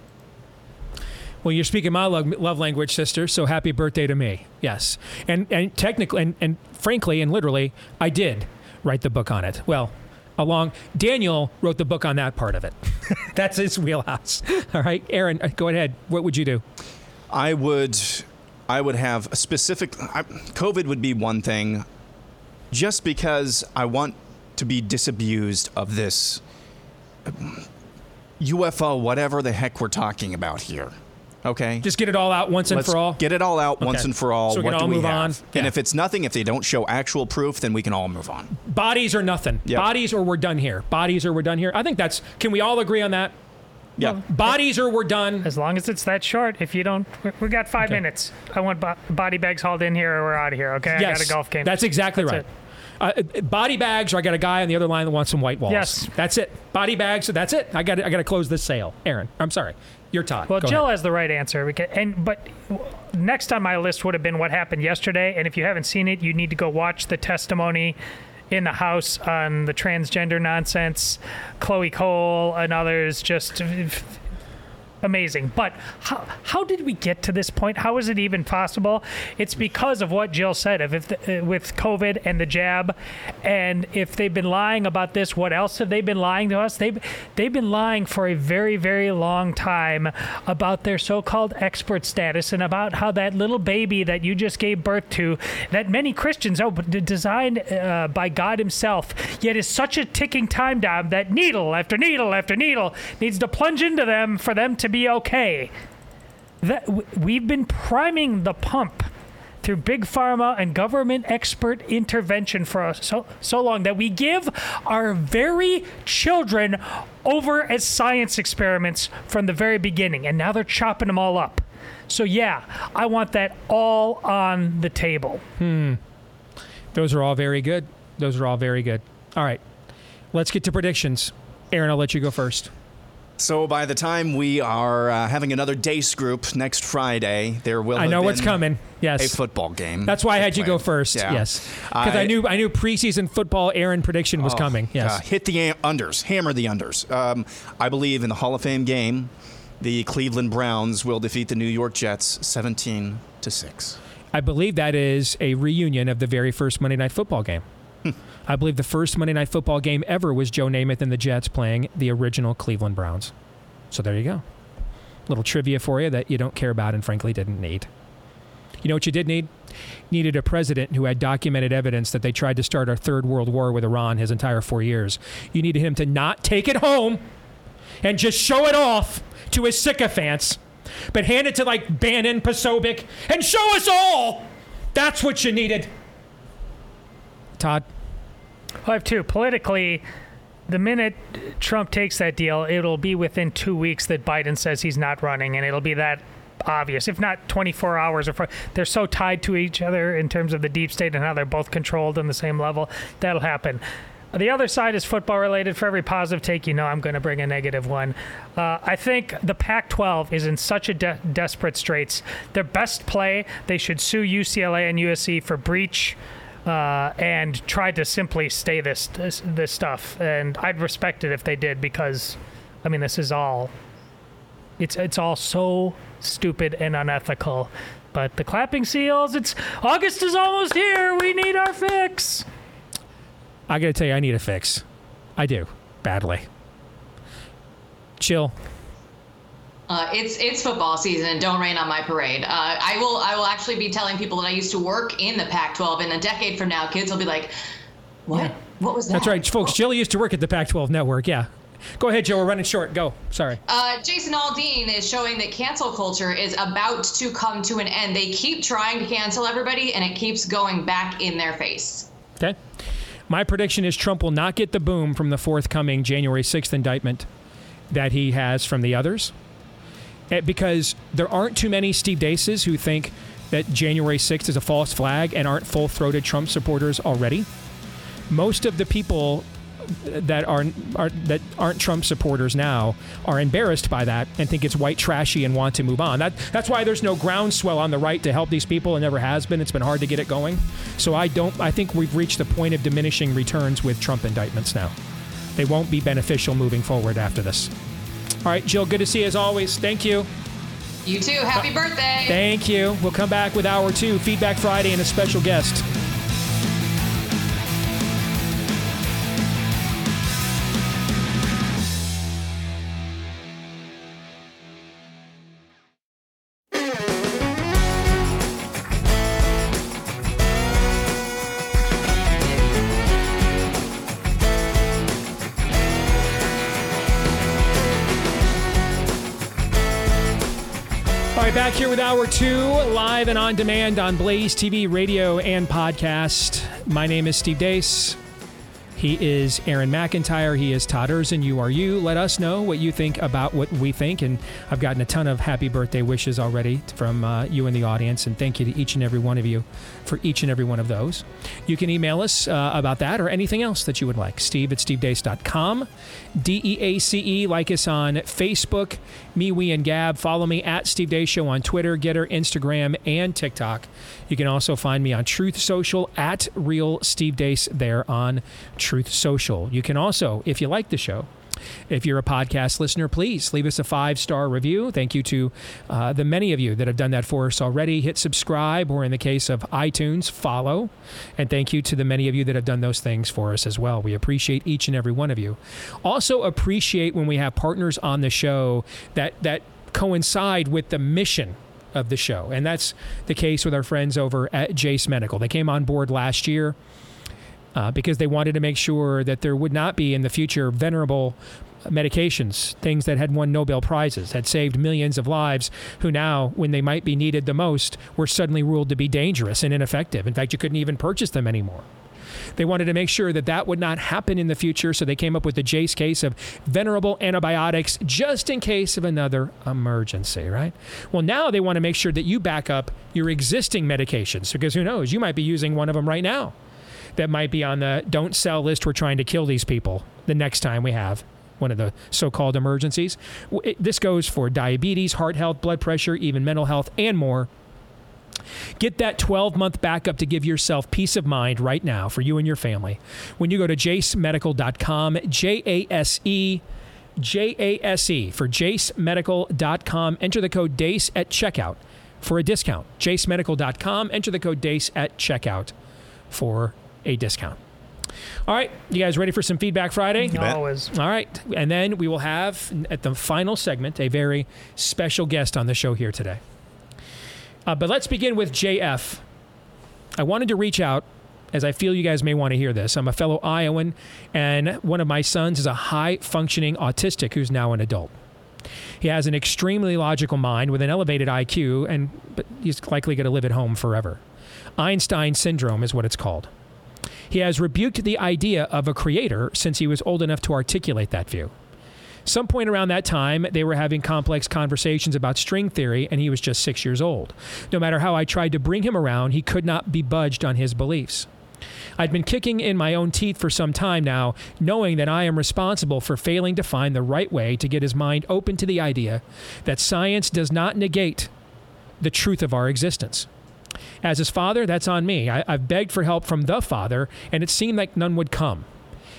Well, you're speaking my love, love language, sister. So happy birthday to me. Yes, and and technically, and, and frankly, and literally, I did write the book on it. Well, along Daniel wrote the book on that part of it. That's his wheelhouse. All right, Aaron, uh, go ahead. What would you do? I would, I would have a specific. I, COVID would be one thing, just because I want to be disabused of this UFO, whatever the heck we're talking about here. Okay. Just get it all out once and Let's for all. Get it all out once and for all. So we what can do all we move have? on. And if it's nothing, if they don't show actual proof, then we can all move on. Bodies or nothing. Yep. Bodies or we're done here. Bodies or we're done here. I think that's. Can we all agree on that? Yeah. Bodies or we're done. As long as it's that short. If you don't, we- we got five minutes. I want bo- body bags hauled in here or we're out of here. Okay. I got a golf game. That's exactly That's right. Uh, uh, body bags, or I got a guy on the other line that wants some white walls. Yes. that's it. Body bags. So that's it. I got. I got to close this sale. Aaron, I'm sorry. You're Todd. Well, Go Jill ahead. has the right answer. We can, and but next on my list would have been what happened yesterday. And if you haven't seen it, you need to go watch the testimony in the House on the transgender nonsense. Chloe Cole and others just amazing. But how, how did we get to this point? How is it even possible? It's because of what Jill said. If, if the, uh, with COVID and the jab, and if they've been lying about this, what else have they been lying to us? They've they've been lying for a very very long time about their so-called expert status and about how that little baby that you just gave birth to, that many Christians oh designed uh, by God Himself, yet is such a ticking time bomb that needle after needle after needle needs to plunge into them for them to be okay. That we've been priming the pump through big pharma and government expert intervention for so so long that we give our very children over as science experiments from the very beginning, and now they're chopping them all up. So yeah, I want that all on the table. Hmm. Those are all very good. Those are all very good. All right. Let's get to predictions. Aaron, I'll let you go first. So by the time we are uh, having another Deace group next Friday, there will. I know what's coming. Yes. a football game. That's why I had you go first. Yeah. Yes, because I, I- knew I knew preseason football Aaron prediction was Oh, coming. Yes. uh, hit the unders, hammer the unders. Um, I believe in the Hall of Fame game, the Cleveland Browns will defeat the New York Jets 17 to six. I believe that is a reunion of the very first Monday Night Football game. I believe the first Monday Night Football game ever was Joe Namath and the Jets playing the original Cleveland Browns. So there you go. Little trivia for you that you don't care about and frankly didn't need. You know what you did need? Needed a president who had documented evidence that they tried to start a third world war with Iran his entire four years. You needed him to not take it home and just show it off to his sycophants, but hand it to like Bannon, Posobiec, and show us all. That's what you needed. Todd. I have two. Politically, the minute Trump takes that deal, it'll be within two weeks that Biden says he's not running, and it'll be that obvious, if not 24 hours. Or they're so tied to each other in terms of the deep state and how they're both controlled on the same level. That'll happen. The other side is football related. For every positive take, you know I'm going to bring a negative one. Uh, I think the Pac 12 is in such a de- desperate straits. Their best play, they should sue UCLA and USC for breach uh, and try to simply stay this, this this stuff. And I'd respect it if they did because, I mean, this is all it's it's all so stupid and unethical. But the clapping seals, it's August is almost here. We need our fix. I got to tell you, I need a fix. I do badly. Chill. Uh, it's it's football season. Don't rain on my parade. Uh, I will I will actually be telling people that I used to work in the Pac-12. In a decade from now, kids will be like, "What? What was that?" That's right, folks. Jill used to work at the Pac-12 network. Yeah. Go ahead, Joe. We're running short. Go. Sorry. Uh, Jason Aldean is showing that cancel culture is about to come to an end. They keep trying to cancel everybody, and it keeps going back in their face. Okay. My prediction is Trump will not get the boom from the forthcoming January 6th indictment that he has from the others. Eh, Because there aren't too many Steve Deaces who think that January 6th is a false flag and aren't full throated Trump supporters already. Most of the people that are, are that aren't Trump supporters now are embarrassed by that and think it's white trashy and want to move on. That that's why there's no groundswell on the right to help these people and never has been. It's been hard to get it going. So I don't I think we've reached the point of diminishing returns with Trump indictments now. They won't be beneficial moving forward after this. All right, Jill, good to see you as always. Thank you. You too. Happy uh, birthday. Thank you. We'll come back with hour two, Feedback Friday, and a special guest. Right, back here with hour two, live and on demand on Blaze TV, radio, and podcast. My name is Steve Deace. He is Aaron McIntyre. He is Todd Erzen. You are you. Let us know what you think about what we think. And I've gotten a ton of happy birthday wishes already from uh, you in the audience. And thank you to each and every one of you for each and every one of those. You can email us uh, about that or anything else that you would like. Steve at stevedeace.com. D E A C E. Like us on Facebook. Me, we, and Gab. Follow me at Steve Deace Show on Twitter, Getter, Instagram, and TikTok. You can also find me on Truth Social at Real Steve Deace there on Truth Social. You can also, if you like the show, If you're a podcast listener, please leave us a five star review. Thank you to uh, the many of you that have done that for us already. Hit subscribe, or in the case of iTunes, follow. And thank you to the many of you that have done those things for us as well. We appreciate each and every one of you. Also, appreciate when we have partners on the show that, that coincide with the mission of the show. And that's the case with our friends over at Jase Medical. They came on board last year uh, because they wanted to make sure that there would not be in the future venerable medications, things that had won Nobel Prizes, had saved millions of lives, who now, when they might be needed the most, were suddenly ruled to be dangerous and ineffective. In fact, you couldn't even purchase them anymore. They wanted to make sure that that would not happen in the future, so they came up with the Jase case of venerable antibiotics just in case of another emergency, right? Well, now they want to make sure that you back up your existing medications because who knows, you might be using one of them right now that might be on the don't sell list. We're trying to kill these people the next time we have one of the so called emergencies. This goes for diabetes, heart health, blood pressure, even mental health, and more. Get that 12 month backup to give yourself peace of mind right now for you and your family. When you go to jasemedical.com, J A S E, J A S E, for jasemedical.com, enter the code DEACE at checkout for a discount. jasemedical.com, enter the code DEACE at checkout for a discount. All right, you guys ready for some Feedback Friday? Always. All right, and then we will have at the final segment a very special guest on the show here today. Uh, but let's begin with JF. I wanted to reach out as I feel you guys may want to hear this. I'm a fellow Iowan, and one of my sons is a high functioning autistic who's now an adult. He has an extremely logical mind with an elevated IQ, and but he's likely going to live at home forever. Einstein syndrome is what it's called. He has rebuked the idea of a creator since he was old enough to articulate that view. Some point around that time, they were having complex conversations about string theory, and he was just six years old. No matter how I tried to bring him around, he could not be budged on his beliefs. I'd been kicking in my own teeth for some time now, knowing that I am responsible for failing to find the right way to get his mind open to the idea that science does not negate the truth of our existence. As his father, that's on me. I, have begged for help from the father, and it seemed like none would come.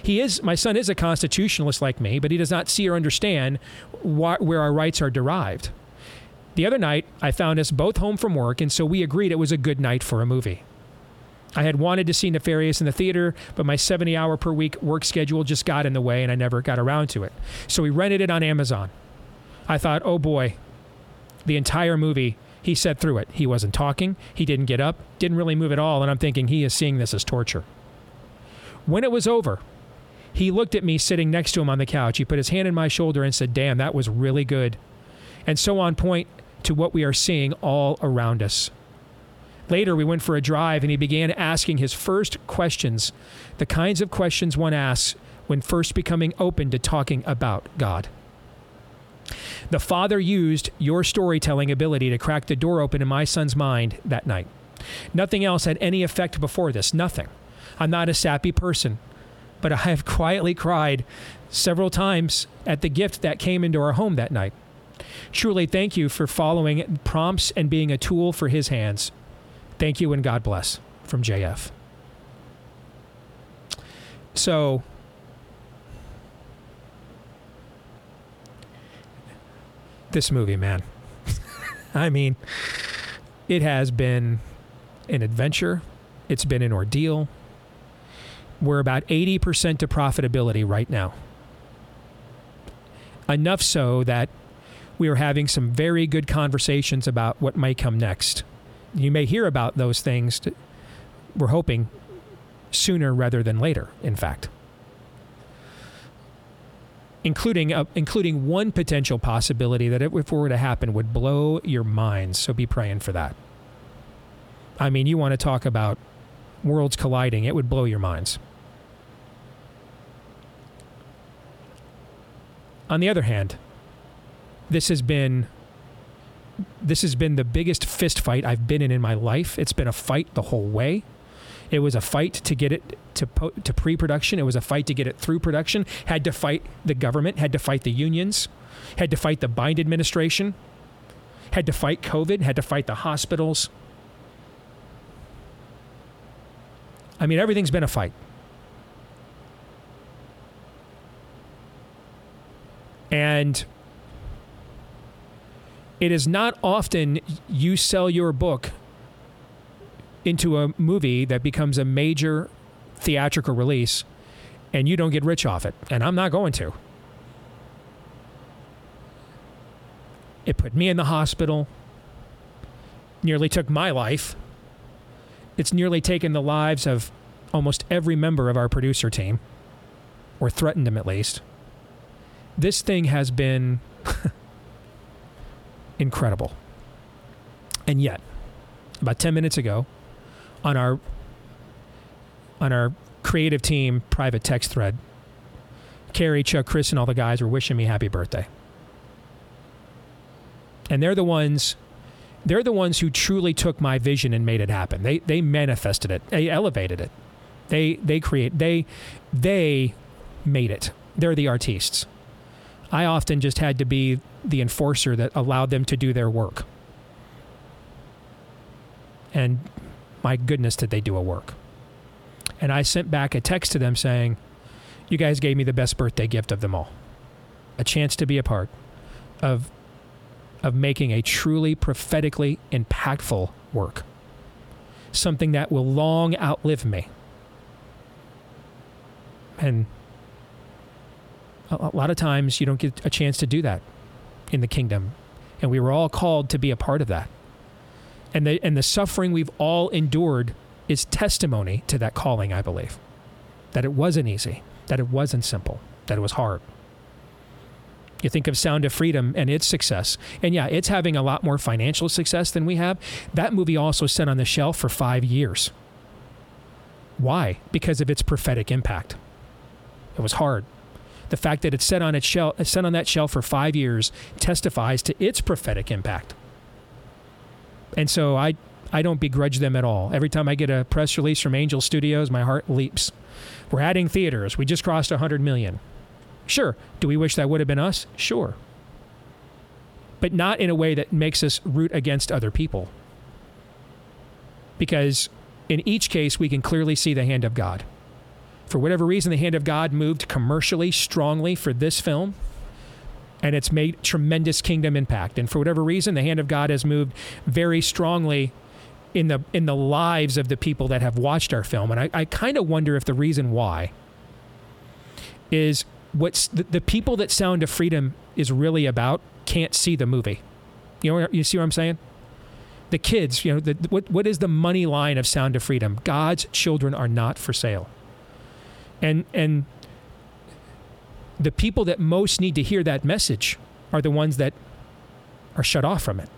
He is my son is a constitutionalist like me, but he does not see or understand wh- where our rights are derived. The other night, I found us both home from work, and so we agreed it was a good night for a movie. I had wanted to see Nefarious in the theater, but my 70 hour per week work schedule just got in the way and I never got around to it. So we rented it on Amazon. I thought, oh boy, the entire movie he said through it. He wasn't talking. He didn't get up, didn't really move at all. And I'm thinking he is seeing this as torture. When it was over, he looked at me sitting next to him on the couch. He put his hand in my shoulder and said, Damn, that was really good. And so on point to what we are seeing all around us. Later, we went for a drive and he began asking his first questions, the kinds of questions one asks when first becoming open to talking about God. The Father used your storytelling ability to crack the door open in my son's mind that night. Nothing else had any effect before this. Nothing. I'm not a sappy person, but I have quietly cried several times at the gift that came into our home that night. Truly, thank you for following prompts and being a tool for his hands. Thank you and God bless. From JF. So, this movie, man. I mean, it has been an adventure, it's been an ordeal. We're about 80% to profitability right now. Enough so that we are having some very good conversations about what might come next. You may hear about those things, we're hoping, sooner rather than later, in fact including uh, including one potential possibility that if it were to happen would blow your minds. So be praying for that. I mean, you want to talk about worlds colliding, it would blow your minds. On the other hand, this has been this has been the biggest fist fight I've been in in my life. It's been a fight the whole way. It was a fight to get it to po- to pre-production. It was a fight to get it through production. Had to fight the government. Had to fight the unions. Had to fight the Biden administration. Had to fight COVID. Had to fight the hospitals. I mean, everything's been a fight. And it is not often you sell your book into a movie that becomes a major theatrical release and you don't get rich off it. And I'm not going to. It put me in the hospital, nearly took my life. It's nearly taken the lives of almost every member of our producer team, or threatened them at least. This thing has been incredible. And yet, about 10 minutes ago, on our on our creative team private text thread, Cary, Chuck, Chris, and all the guys were wishing me happy birthday. And they're the ones they're the ones who truly took my vision and made it happen. They they manifested it. They elevated it. They they create they they made it. They're the artists. I often just had to be the enforcer that allowed them to do their work. And my goodness, did they do a work. And I sent back a text to them saying, You guys gave me the best birthday gift of them all. A chance to be a part of, of making a truly prophetically impactful work. Something that will long outlive me. And a lot of times you don't get a chance to do that in the kingdom. And we were all called to be a part of that. And the, and the suffering we've all endured is testimony to that calling, I believe. That it wasn't easy, that it wasn't simple, that it was hard. You think of Sound of Freedom and its success. And yeah, it's having a lot more financial success than we have. That movie also sat on the shelf for five years. Why? Because of its prophetic impact. It was hard. The fact that it on its shelf, sat on that shelf for five years testifies to its prophetic impact. And so I, I don't begrudge them at all. Every time I get a press release from Angel Studios, my heart leaps. We're adding theaters. We just crossed 100 million. Sure. Do we wish that would have been us? Sure. But not in a way that makes us root against other people. Because in each case, we can clearly see the hand of God. For whatever reason, the hand of God moved commercially strongly for this film and it's made tremendous kingdom impact. And for whatever reason, the hand of God has moved very strongly in the in the lives of the people that have watched our film. And I, I kind of wonder if the reason why is what's the, the people that Sound of Freedom is really about can't see the movie. You know, you see what I'm saying? The kids, you know, the, what what is the money line of Sound of Freedom? God's children are not for sale. And and the people that most need to hear that message are the ones that are shut off from it,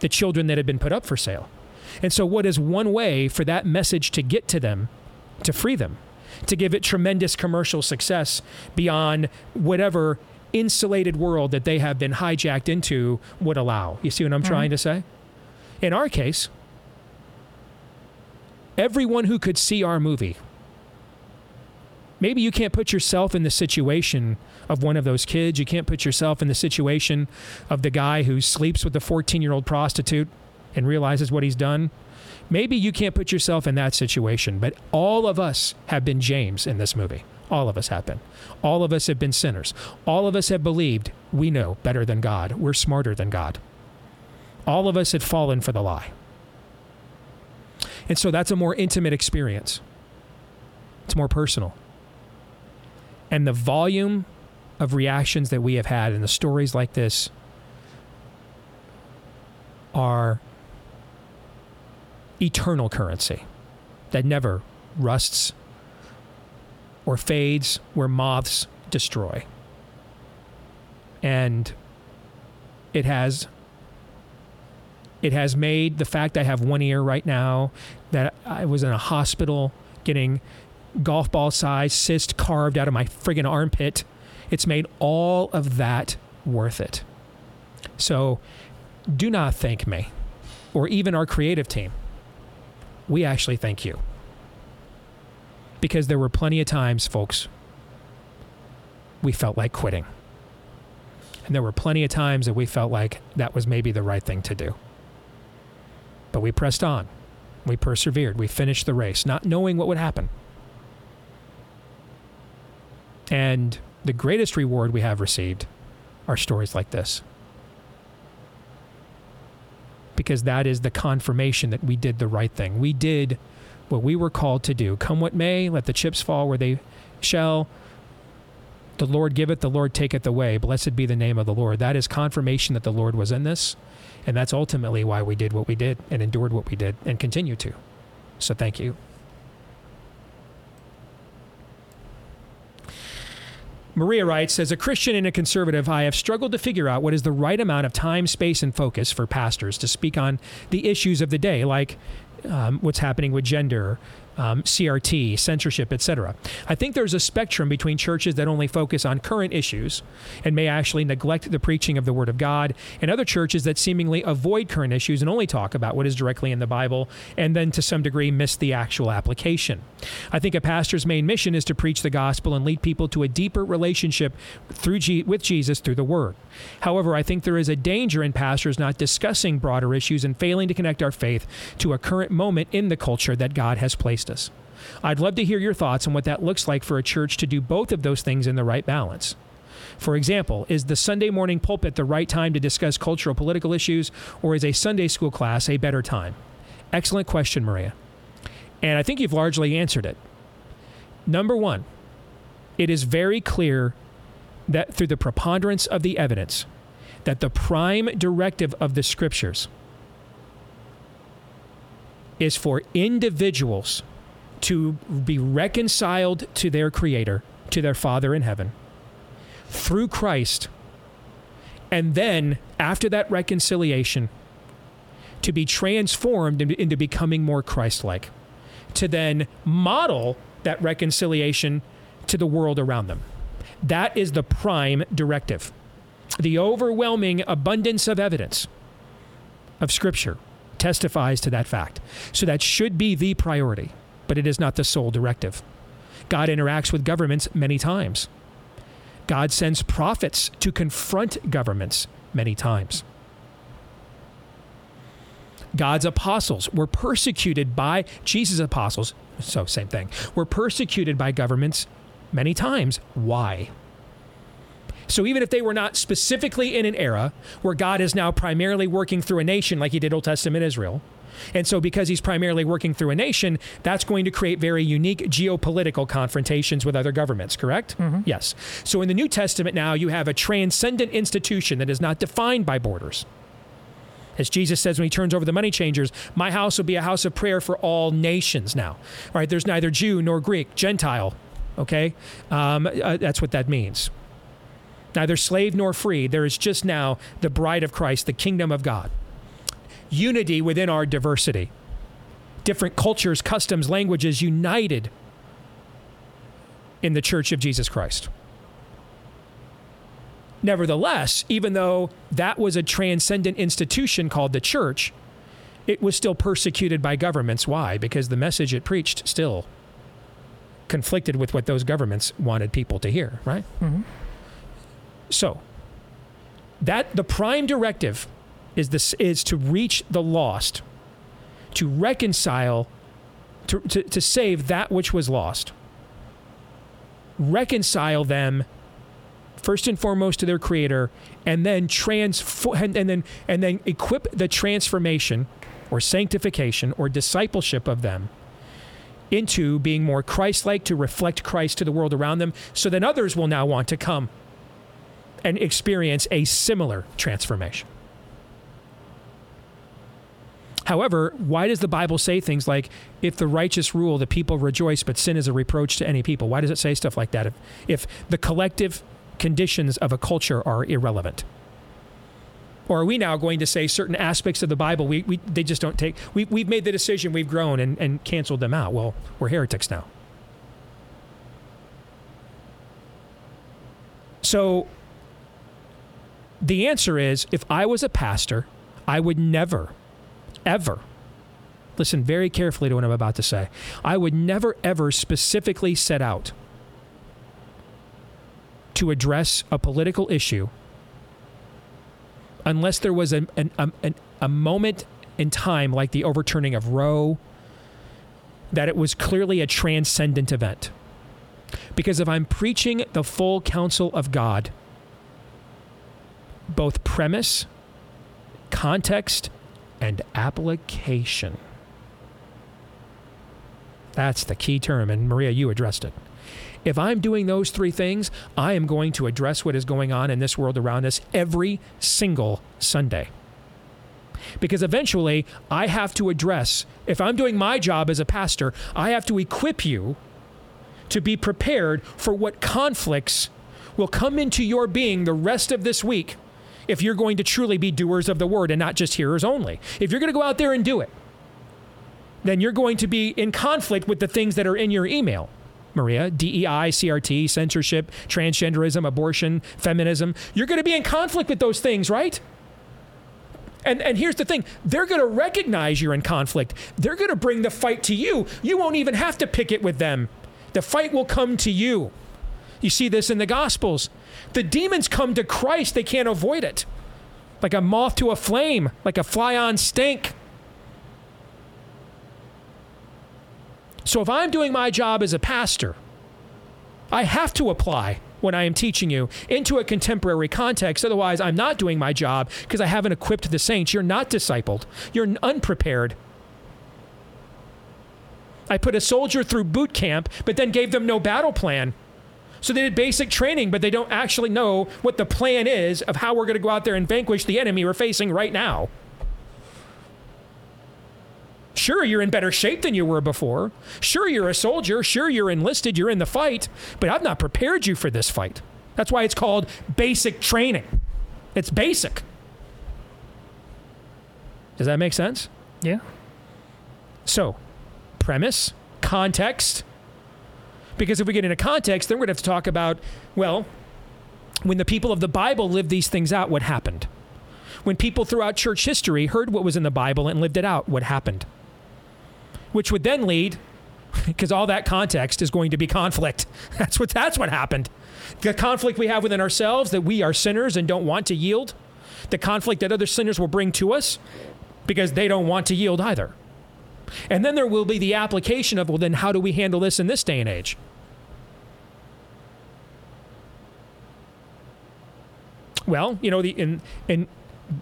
the children that have been put up for sale. And so, what is one way for that message to get to them, to free them, to give it tremendous commercial success beyond whatever insulated world that they have been hijacked into would allow? You see what I'm mm-hmm. trying to say? In our case, everyone who could see our movie maybe you can't put yourself in the situation of one of those kids. You can't put yourself in the situation of the guy who sleeps with the 14 year old prostitute and realizes what he's done. Maybe you can't put yourself in that situation, but all of us have been James in this movie. All of us have been. All of us have been sinners. All of us have believed we know better than God. We're smarter than God. All of us had fallen for the lie. And so that's a more intimate experience. It's more personal and the volume of reactions that we have had and the stories like this are eternal currency that never rusts or fades where moths destroy. And it has it has made the fact I have one ear right now that I was in a hospital getting golf ball size cyst carved out of my friggin' armpit. It's made all of that worth it. So do not thank me or even our creative team. We actually thank you. Because there were plenty of times, folks, we felt like quitting. And there were plenty of times that we felt like that was maybe the right thing to do. But we pressed on. We persevered. We finished the race, not knowing what would happen. And the greatest reward we have received are stories like this. Because that is the confirmation that we did the right thing. We did what we were called to do. Come what may, let the chips fall where they shall. The Lord giveth, the Lord taketh away. Blessed be the name of the Lord. That is confirmation that the Lord was in this. And that's ultimately why we did what we did and endured what we did and continue to. So thank you. Maria writes, as a Christian and a conservative, I have struggled to figure out what is the right amount of time, space, and focus for pastors to speak on the issues of the day, like um, what's happening with gender, um, CRT, censorship, etc. I think there's a spectrum between churches that only focus on current issues and may actually neglect the preaching of the Word of God, and other churches that seemingly avoid current issues and only talk about what is directly in the Bible and then to some degree miss the actual application. I think a pastor's main mission is to preach the gospel and lead people to a deeper relationship through G- with Jesus through the Word. However, I think there is a danger in pastors not discussing broader issues and failing to connect our faith to a current moment in the culture that God has placed us. I'd love to hear your thoughts on what that looks like for a church to do both of those things in the right balance. For example, is the Sunday morning pulpit the right time to discuss cultural political issues, or is a Sunday school class a better time? Excellent question, Maria. And I think you've largely answered it. Number one, it is very clear that through the preponderance of the evidence, that the prime directive of the scriptures is for individuals to be reconciled to their Creator, to their Father in heaven, through Christ. And then, after that reconciliation, to be transformed into, becoming more Christ like, to then model that reconciliation to the world around them. That is the prime directive. The overwhelming abundance of evidence of Scripture testifies to that fact. So that should be the priority, but it is not the sole directive. God interacts with governments many times. God sends prophets to confront governments many times. God's apostles were persecuted by Jesus' apostles, so same thing, were persecuted by governments many times. Why? So even if they were not specifically in an era where God is now primarily working through a nation like he did Old Testament Israel, and so because he's primarily working through a nation, that's going to create very unique geopolitical confrontations with other governments, correct? Mm-hmm. Yes. So in the New Testament now you have a transcendent institution that is not defined by borders. As Jesus says when he turns over the money changers, my house will be a house of prayer for all nations now. All right, there's neither Jew nor Greek, Gentile, okay? Um, uh, that's what that means. Neither slave nor free. There is just now the bride of Christ, the kingdom of God. Unity within our diversity. Different cultures, customs, languages united in the church of Jesus Christ. Nevertheless, even though that was a transcendent institution called the church, it was still persecuted by governments. Why? Because the message it preached still conflicted with what those governments wanted people to hear, right? Mhm. So, that the prime directive is this is to reach the lost, to reconcile, to, to, to save that which was lost. Reconcile them first and foremost to their creator and then transform and, and then and then equip the transformation or sanctification or discipleship of them into being more Christ-like to reflect Christ to the world around them so then others will now want to come and experience a similar transformation. However, why does the Bible say things like, if the righteous rule, the people rejoice, but sin is a reproach to any people? Why does it say stuff like that if, if the collective conditions of a culture are irrelevant? Or are we now going to say certain aspects of the Bible, we, we, they just don't take, we, we've made the decision, we've grown and, and canceled them out? Well, we're heretics now. So the answer is if I was a pastor, I would never, ever, listen very carefully to what I'm about to say, I would never, ever specifically set out to address a political issue unless there was a, an, a, a moment in time like the overturning of Roe that it was clearly a transcendent event. Because if I'm preaching the full counsel of God, both premise, context, and application. That's the key term, and Maria, you addressed it. If I'm doing those three things, I am going to address what is going on in this world around us every single Sunday. Because eventually, I have to address, if I'm doing my job as a pastor, I have to equip you to be prepared for what conflicts will come into your being the rest of this week if you're going to truly be doers of the word and not just hearers only. If you're going to go out there and do it, then you're going to be in conflict with the things that are in your email. Maria, DEI, CRT, censorship, transgenderism, abortion, feminism. You're going to be in conflict with those things, right? And, and here's the thing they're going to recognize you're in conflict. They're going to bring the fight to you. You won't even have to pick it with them. The fight will come to you. You see this in the Gospels. The demons come to Christ, they can't avoid it. Like a moth to a flame, like a fly on stink. So if I'm doing my job as a pastor, I have to apply when I am teaching you into a contemporary context. Otherwise, I'm not doing my job because I haven't equipped the saints. You're not discipled, you're unprepared. I put a soldier through boot camp, but then gave them no battle plan. So they did basic training, but they don't actually know what the plan is of how we're going to go out there and vanquish the enemy we're facing right now. Sure, you're in better shape than you were before. Sure, you're a soldier. Sure, you're enlisted. You're in the fight. But I've not prepared you for this fight. That's why it's called basic training. It's basic. Does that make sense? Yeah. So, premise, context. Because if we get into context, then we're going to have to talk about, well, when the people of the Bible lived these things out, what happened? When people throughout church history heard what was in the Bible and lived it out, what happened? Which would then lead, because all that context is going to be conflict. That's what that's what happened. The conflict we have within ourselves that we are sinners and don't want to yield. The conflict that other sinners will bring to us because they don't want to yield either. And then there will be the application of, well, then how do we handle this in this day and age? Well, you know, the in in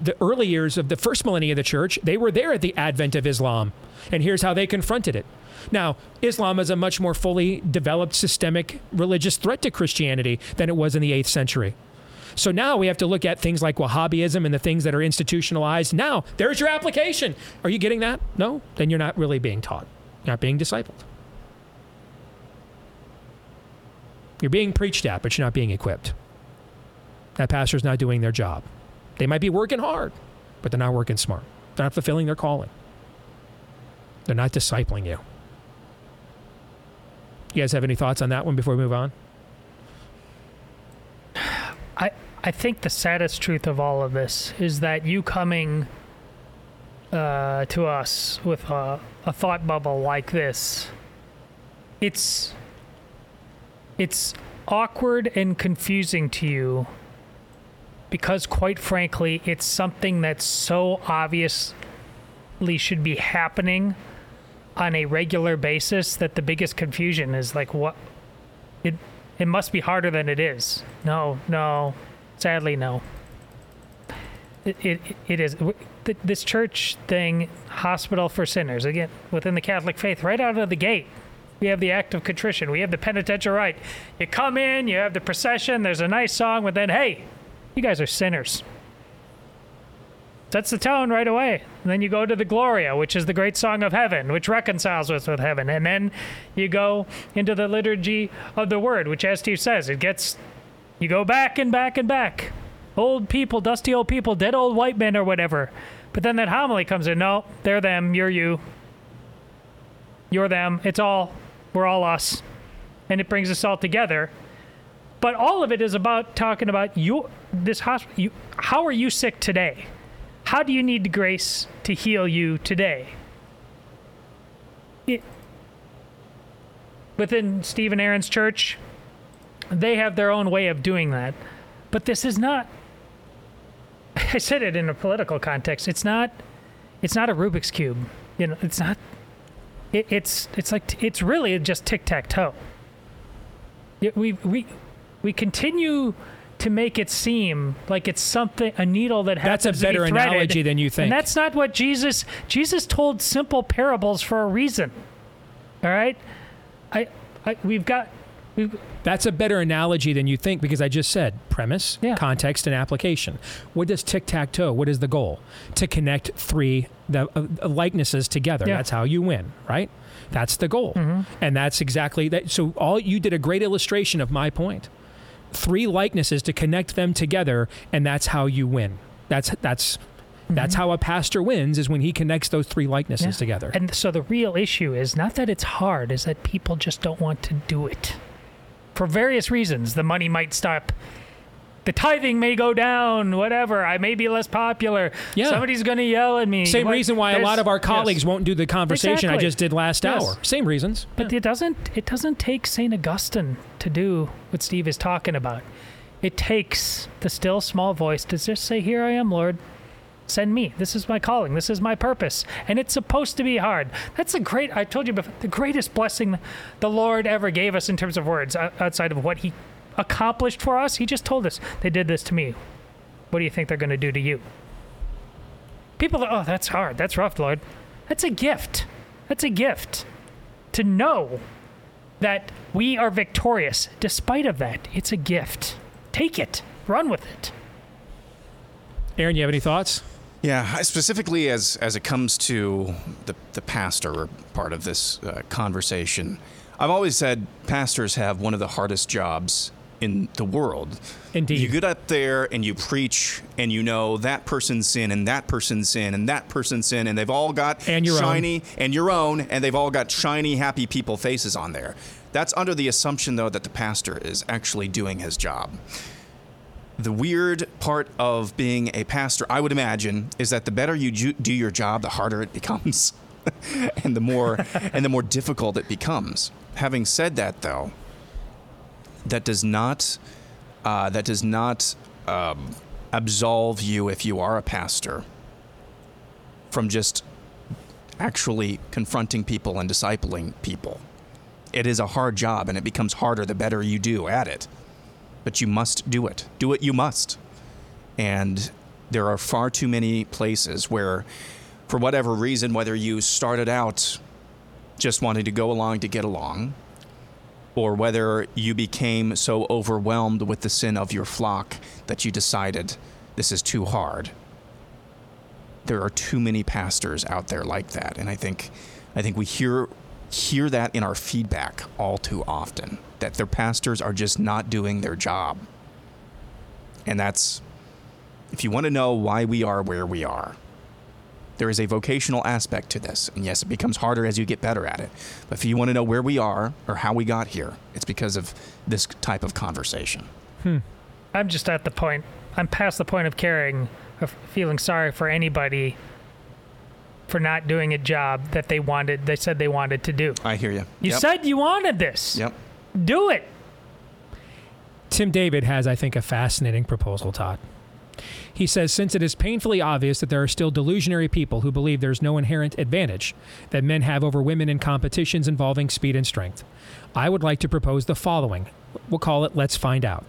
the early years of the first millennia of the church, they were there at the advent of Islam. And here's how they confronted it. Now, Islam is a much more fully developed systemic religious threat to Christianity than it was in the 8th century. So now we have to look at things like Wahhabism and the things that are institutionalized. Now, there's your application. Are you getting that? No? Then you're not really being taught. Not being discipled. You're being preached at, but you're not being equipped. That pastor's not doing their job. They might be working hard, but they're not working smart. They're not fulfilling their calling. They're not discipling you. You guys have any thoughts on that one before we move on? I I think the saddest truth of all of this is that you coming uh, to us with a, a thought bubble like this, it's it's awkward and confusing to you because quite frankly it's something that so obviously should be happening on a regular basis that the biggest confusion is like what it it must be harder than it is. No no. Sadly no. It it, it is. This church thing hospital for sinners. Again within the catholic faith right out of the gate we have the act of contrition. We have the penitential rite. You come in you have the procession. There's a nice song but then hey you guys are sinners. Sets the tone right away. And then you go to the Gloria, which is the great song of heaven, which reconciles us with heaven. And then you go into the liturgy of the word, which, as Steve says, it gets, you go back and back and back. Old people, dusty old people, dead old white men or whatever. But then that homily comes in. No, they're them, you're you. You're them. It's all, we're all us. And it brings us all together but all of it is about talking about you this hospital you how are you sick today how do you need grace to heal you today? It, within stephen aaron's church they have their own way of doing that. But this is not i said it in a political context it's not it's not a rubik's cube. You know it's not it, it's it's like it's really just tic-tac-toe. We we we continue to make it seem like it's something a needle that has That's a happens to be better threaded. analogy than you think. And that's not what Jesus Jesus told simple parables for a reason. All right? I, I we've got we've That's a better analogy than you think because I just said premise, context, and application. What does tic tac toe? What is the goal? To connect three the uh, likenesses together. Yeah. That's how you win, right? That's the goal, and that's exactly that. So all you did a great illustration of my point. Three likenesses to connect them together, and that's how you win. That's that's. That's mm-hmm. how a pastor wins is when he connects those three likenesses Yeah. together. And so the real issue is not that it's hard, is that people just don't want to do it. For various reasons. The money might stop. The tithing may go down, whatever. I may be less popular. Yeah. Somebody's going to yell at me. Same What- reason why a lot of our yes. colleagues won't do the conversation I just did last Yes. hour. Same reasons. But it doesn't it doesn't take St. Augustine to do what Steve is talking about. It takes the still small voice to just say, Here I am, Lord. Send me. This is my calling. This is my purpose. And it's supposed to be hard. That's a great, I told you before, the greatest blessing the Lord ever gave us in terms of words outside of what He accomplished for us. He just told us, They did this to me. What do you think they're going to do to you? People, oh, that's hard. That's rough, Lord. That's a gift. That's a gift. To know that we are victorious despite of that, it's a gift. Take it. Run with it. Aaron, you have any thoughts? Yeah, specifically as as it comes to the the pastor part of this uh, conversation, I've always said pastors have one of the hardest jobs in the world. Indeed. You get up there and you preach, and you know that person's sin and that person's sin and that person's sin, and they've all got And your own. shiny and your own, and they've all got shiny, happy people faces on there. That's under the assumption, though, that the pastor is actually doing his job. The weird part of being a pastor, I would imagine, is that the better you do your job, the harder it becomes, and the more and the more difficult it becomes. Having said that, though, that does not uh, that does not um, absolve you if you are a pastor from just actually confronting people and discipling people. It is a hard job, and it becomes harder the better you do at it but you must do it. Do it, you must. And there are far too many places where, for whatever reason, whether you started out just wanting to go along to get along, or whether you became so overwhelmed with the sin of your flock that you decided this is too hard. There are too many pastors out there like that, and I think, I think we hear hear that in our feedback all too often that their pastors are just not doing their job. And that's, if you want to know why we are where we are, there is a vocational aspect to this. And yes, it becomes harder as you get better at it. But if you want to know where we are or how we got here, it's because of this type of conversation. Hmm. I'm just at the point, I'm past the point of caring, of feeling sorry for anybody for not doing a job that they wanted, they said they wanted to do. I hear you. You Yep. said you wanted this. Yep. Do it. Tim David has, I think, a fascinating proposal, Todd. He says since it is painfully obvious that there are still delusionary people who believe there's no inherent advantage that men have over women in competitions involving speed and strength, I would like to propose the following. We'll call it Let's Find Out.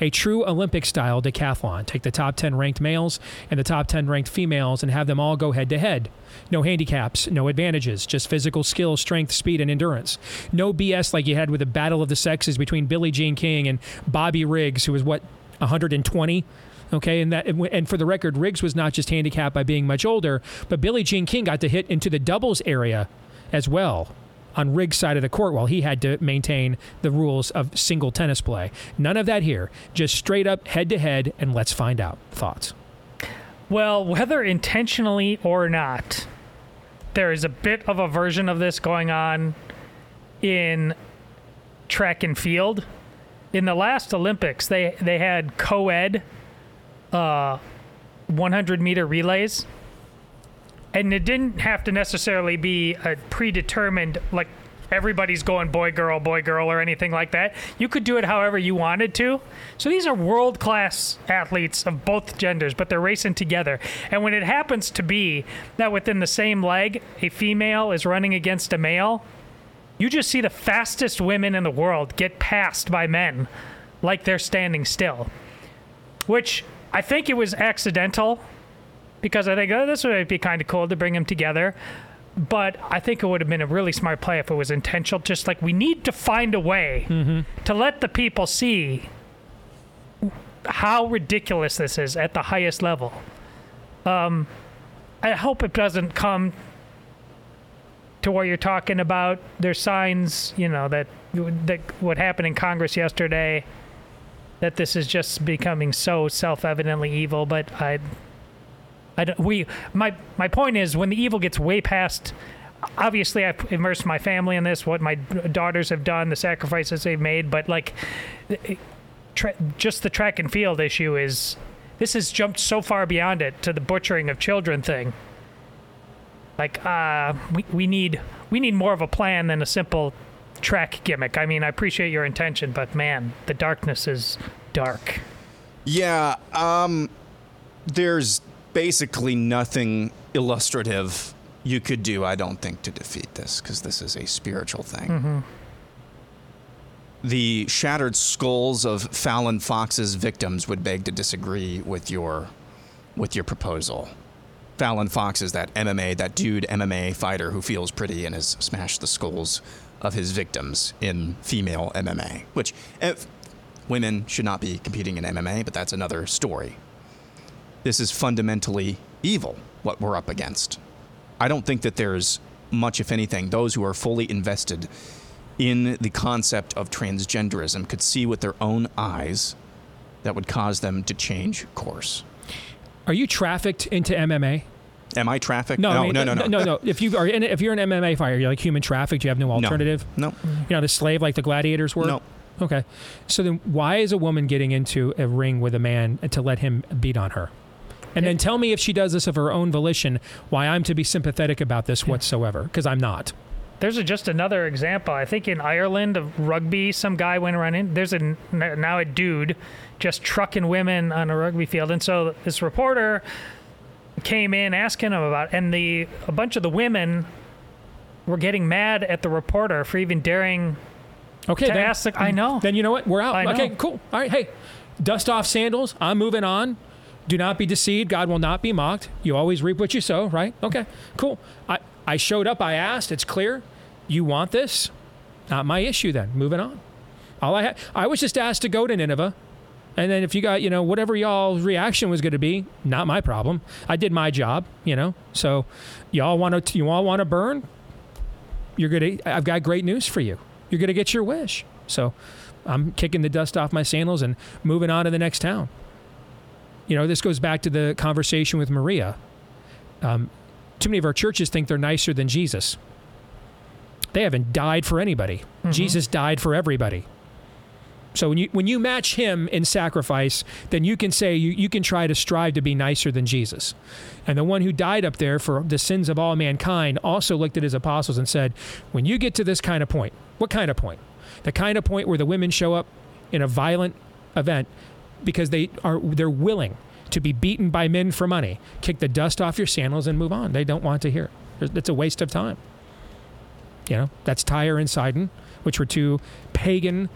A true Olympic style decathlon. Take the top 10 ranked males and the top 10 ranked females and have them all go head to head. No handicaps, no advantages, just physical skill, strength, speed, and endurance. No BS like you had with the Battle of the Sexes between Billie Jean King and Bobby Riggs, who was what, 120? Okay, and that and for the record, Riggs was not just handicapped by being much older, but Billie Jean King got to hit into the doubles area as well on Riggs' side of the court while he had to maintain the rules of single tennis play. None of that here. Just straight up head to head, and let's find out. Thoughts? Well, whether intentionally or not, there is a bit of a version of this going on in track and field. In the last Olympics, they they had co-ed uh, 100 meter relays, and it didn't have to necessarily be a predetermined like everybody's going boy girl boy girl or anything like that. You could do it however you wanted to. So these are world class athletes of both genders but they're racing together. And when it happens to be that within the same leg a female is running against a male you just see the fastest women in the world get passed by men like they're standing still which I think it was accidental because I think oh, this would be kind of cool to bring them together. But I think it would have been a really smart play if it was intentional. Just like we need to find a way to let the people see how ridiculous this is at the highest level. Um, I hope it doesn't come to where you're talking about there's signs, you know, that that what happened in Congress yesterday, that this is just becoming so self-evidently evil. But I, I don't, we my my point is when the evil gets way past. Obviously, I've immersed my family in this. What my daughters have done, the sacrifices they've made, but like, tra- just the track and field issue is this has jumped so far beyond it to the butchering of children thing. Like, uh, we, we need we need more of a plan than a simple track gimmick. I mean, I appreciate your intention, but man, the darkness is dark. Yeah, um, there's basically nothing illustrative you could do, I don't think, to defeat this, because this is a spiritual thing. Mm-hmm. The shattered skulls of Fallon Fox's victims would beg to disagree with your with your proposal. Fallon Fox is that MMA, that dude MMA fighter who feels pretty and has smashed the skulls of his victims in female MMA, which if, women should not be competing in MMA, but that's another story. This is fundamentally evil, what we're up against. I don't think that there's much, if anything, those who are fully invested in the concept of transgenderism could see with their own eyes that would cause them to change course. Are you trafficked into MMA? Am I trafficked? No, no, I mean, no, no, no, no, no. If you are, in, if you're an MMA fighter, you're like human trafficked. You have no alternative. No. You're not a slave like the gladiators were. No. Okay. So then, why is a woman getting into a ring with a man to let him beat on her? And then tell me if she does this of her own volition, why I'm to be sympathetic about this whatsoever, because I'm not. There's a, just another example. I think in Ireland of rugby, some guy went running. There's a n- now a dude just trucking women on a rugby field, and so this reporter came in asking him about, and the a bunch of the women were getting mad at the reporter for even daring. Okay, to then, ask the, I know. Then you know what? We're out. Okay, cool. All right, hey, dust off sandals. I'm moving on. Do not be deceived. God will not be mocked. You always reap what you sow, right? Okay, cool. I, I showed up. I asked. It's clear. You want this? Not my issue then. Moving on. All I had, I was just asked to go to Nineveh. And then if you got, you know, whatever y'all's reaction was going to be, not my problem. I did my job, you know. So y'all want to, you all want to burn? You're going to, I've got great news for you. You're going to get your wish. So I'm kicking the dust off my sandals and moving on to the next town. You know, this goes back to the conversation with Maria. Um, too many of our churches think they're nicer than Jesus. They haven't died for anybody. Jesus died for everybody. So when you when you match him in sacrifice, then you can say you, you can try to strive to be nicer than Jesus. And the one who died up there for the sins of all mankind also looked at his apostles and said, When you get to this kind of point, what kind of point? The kind of point where the women show up in a violent event because they are they're willing to be beaten by men for money. Kick the dust off your sandals and move on. They don't want to hear it. It's a waste of time. You know, that's Tyre and Sidon, which were two pagan,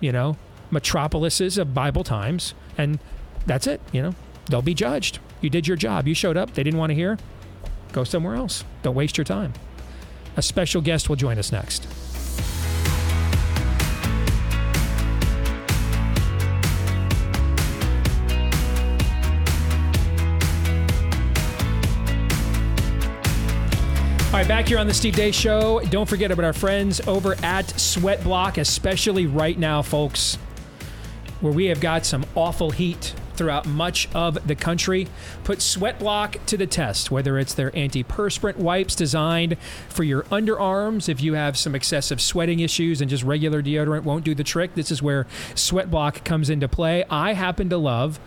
you know, metropolises of Bible times. And that's it. You know, they'll be judged. You did your job. You showed up. They didn't want to hear. Go somewhere else. Don't waste your time. A special guest will join us next. All right, back here on the Steve Deace Show. Don't forget about our friends over at Sweat Block, especially right now, folks, where we have got some awful heat throughout much of the country. Put Sweat Block to the test, whether it's their antiperspirant wipes designed for your underarms, if you have some excessive sweating issues and just regular deodorant won't do the trick. This is where Sweat Block comes into play. I happen to love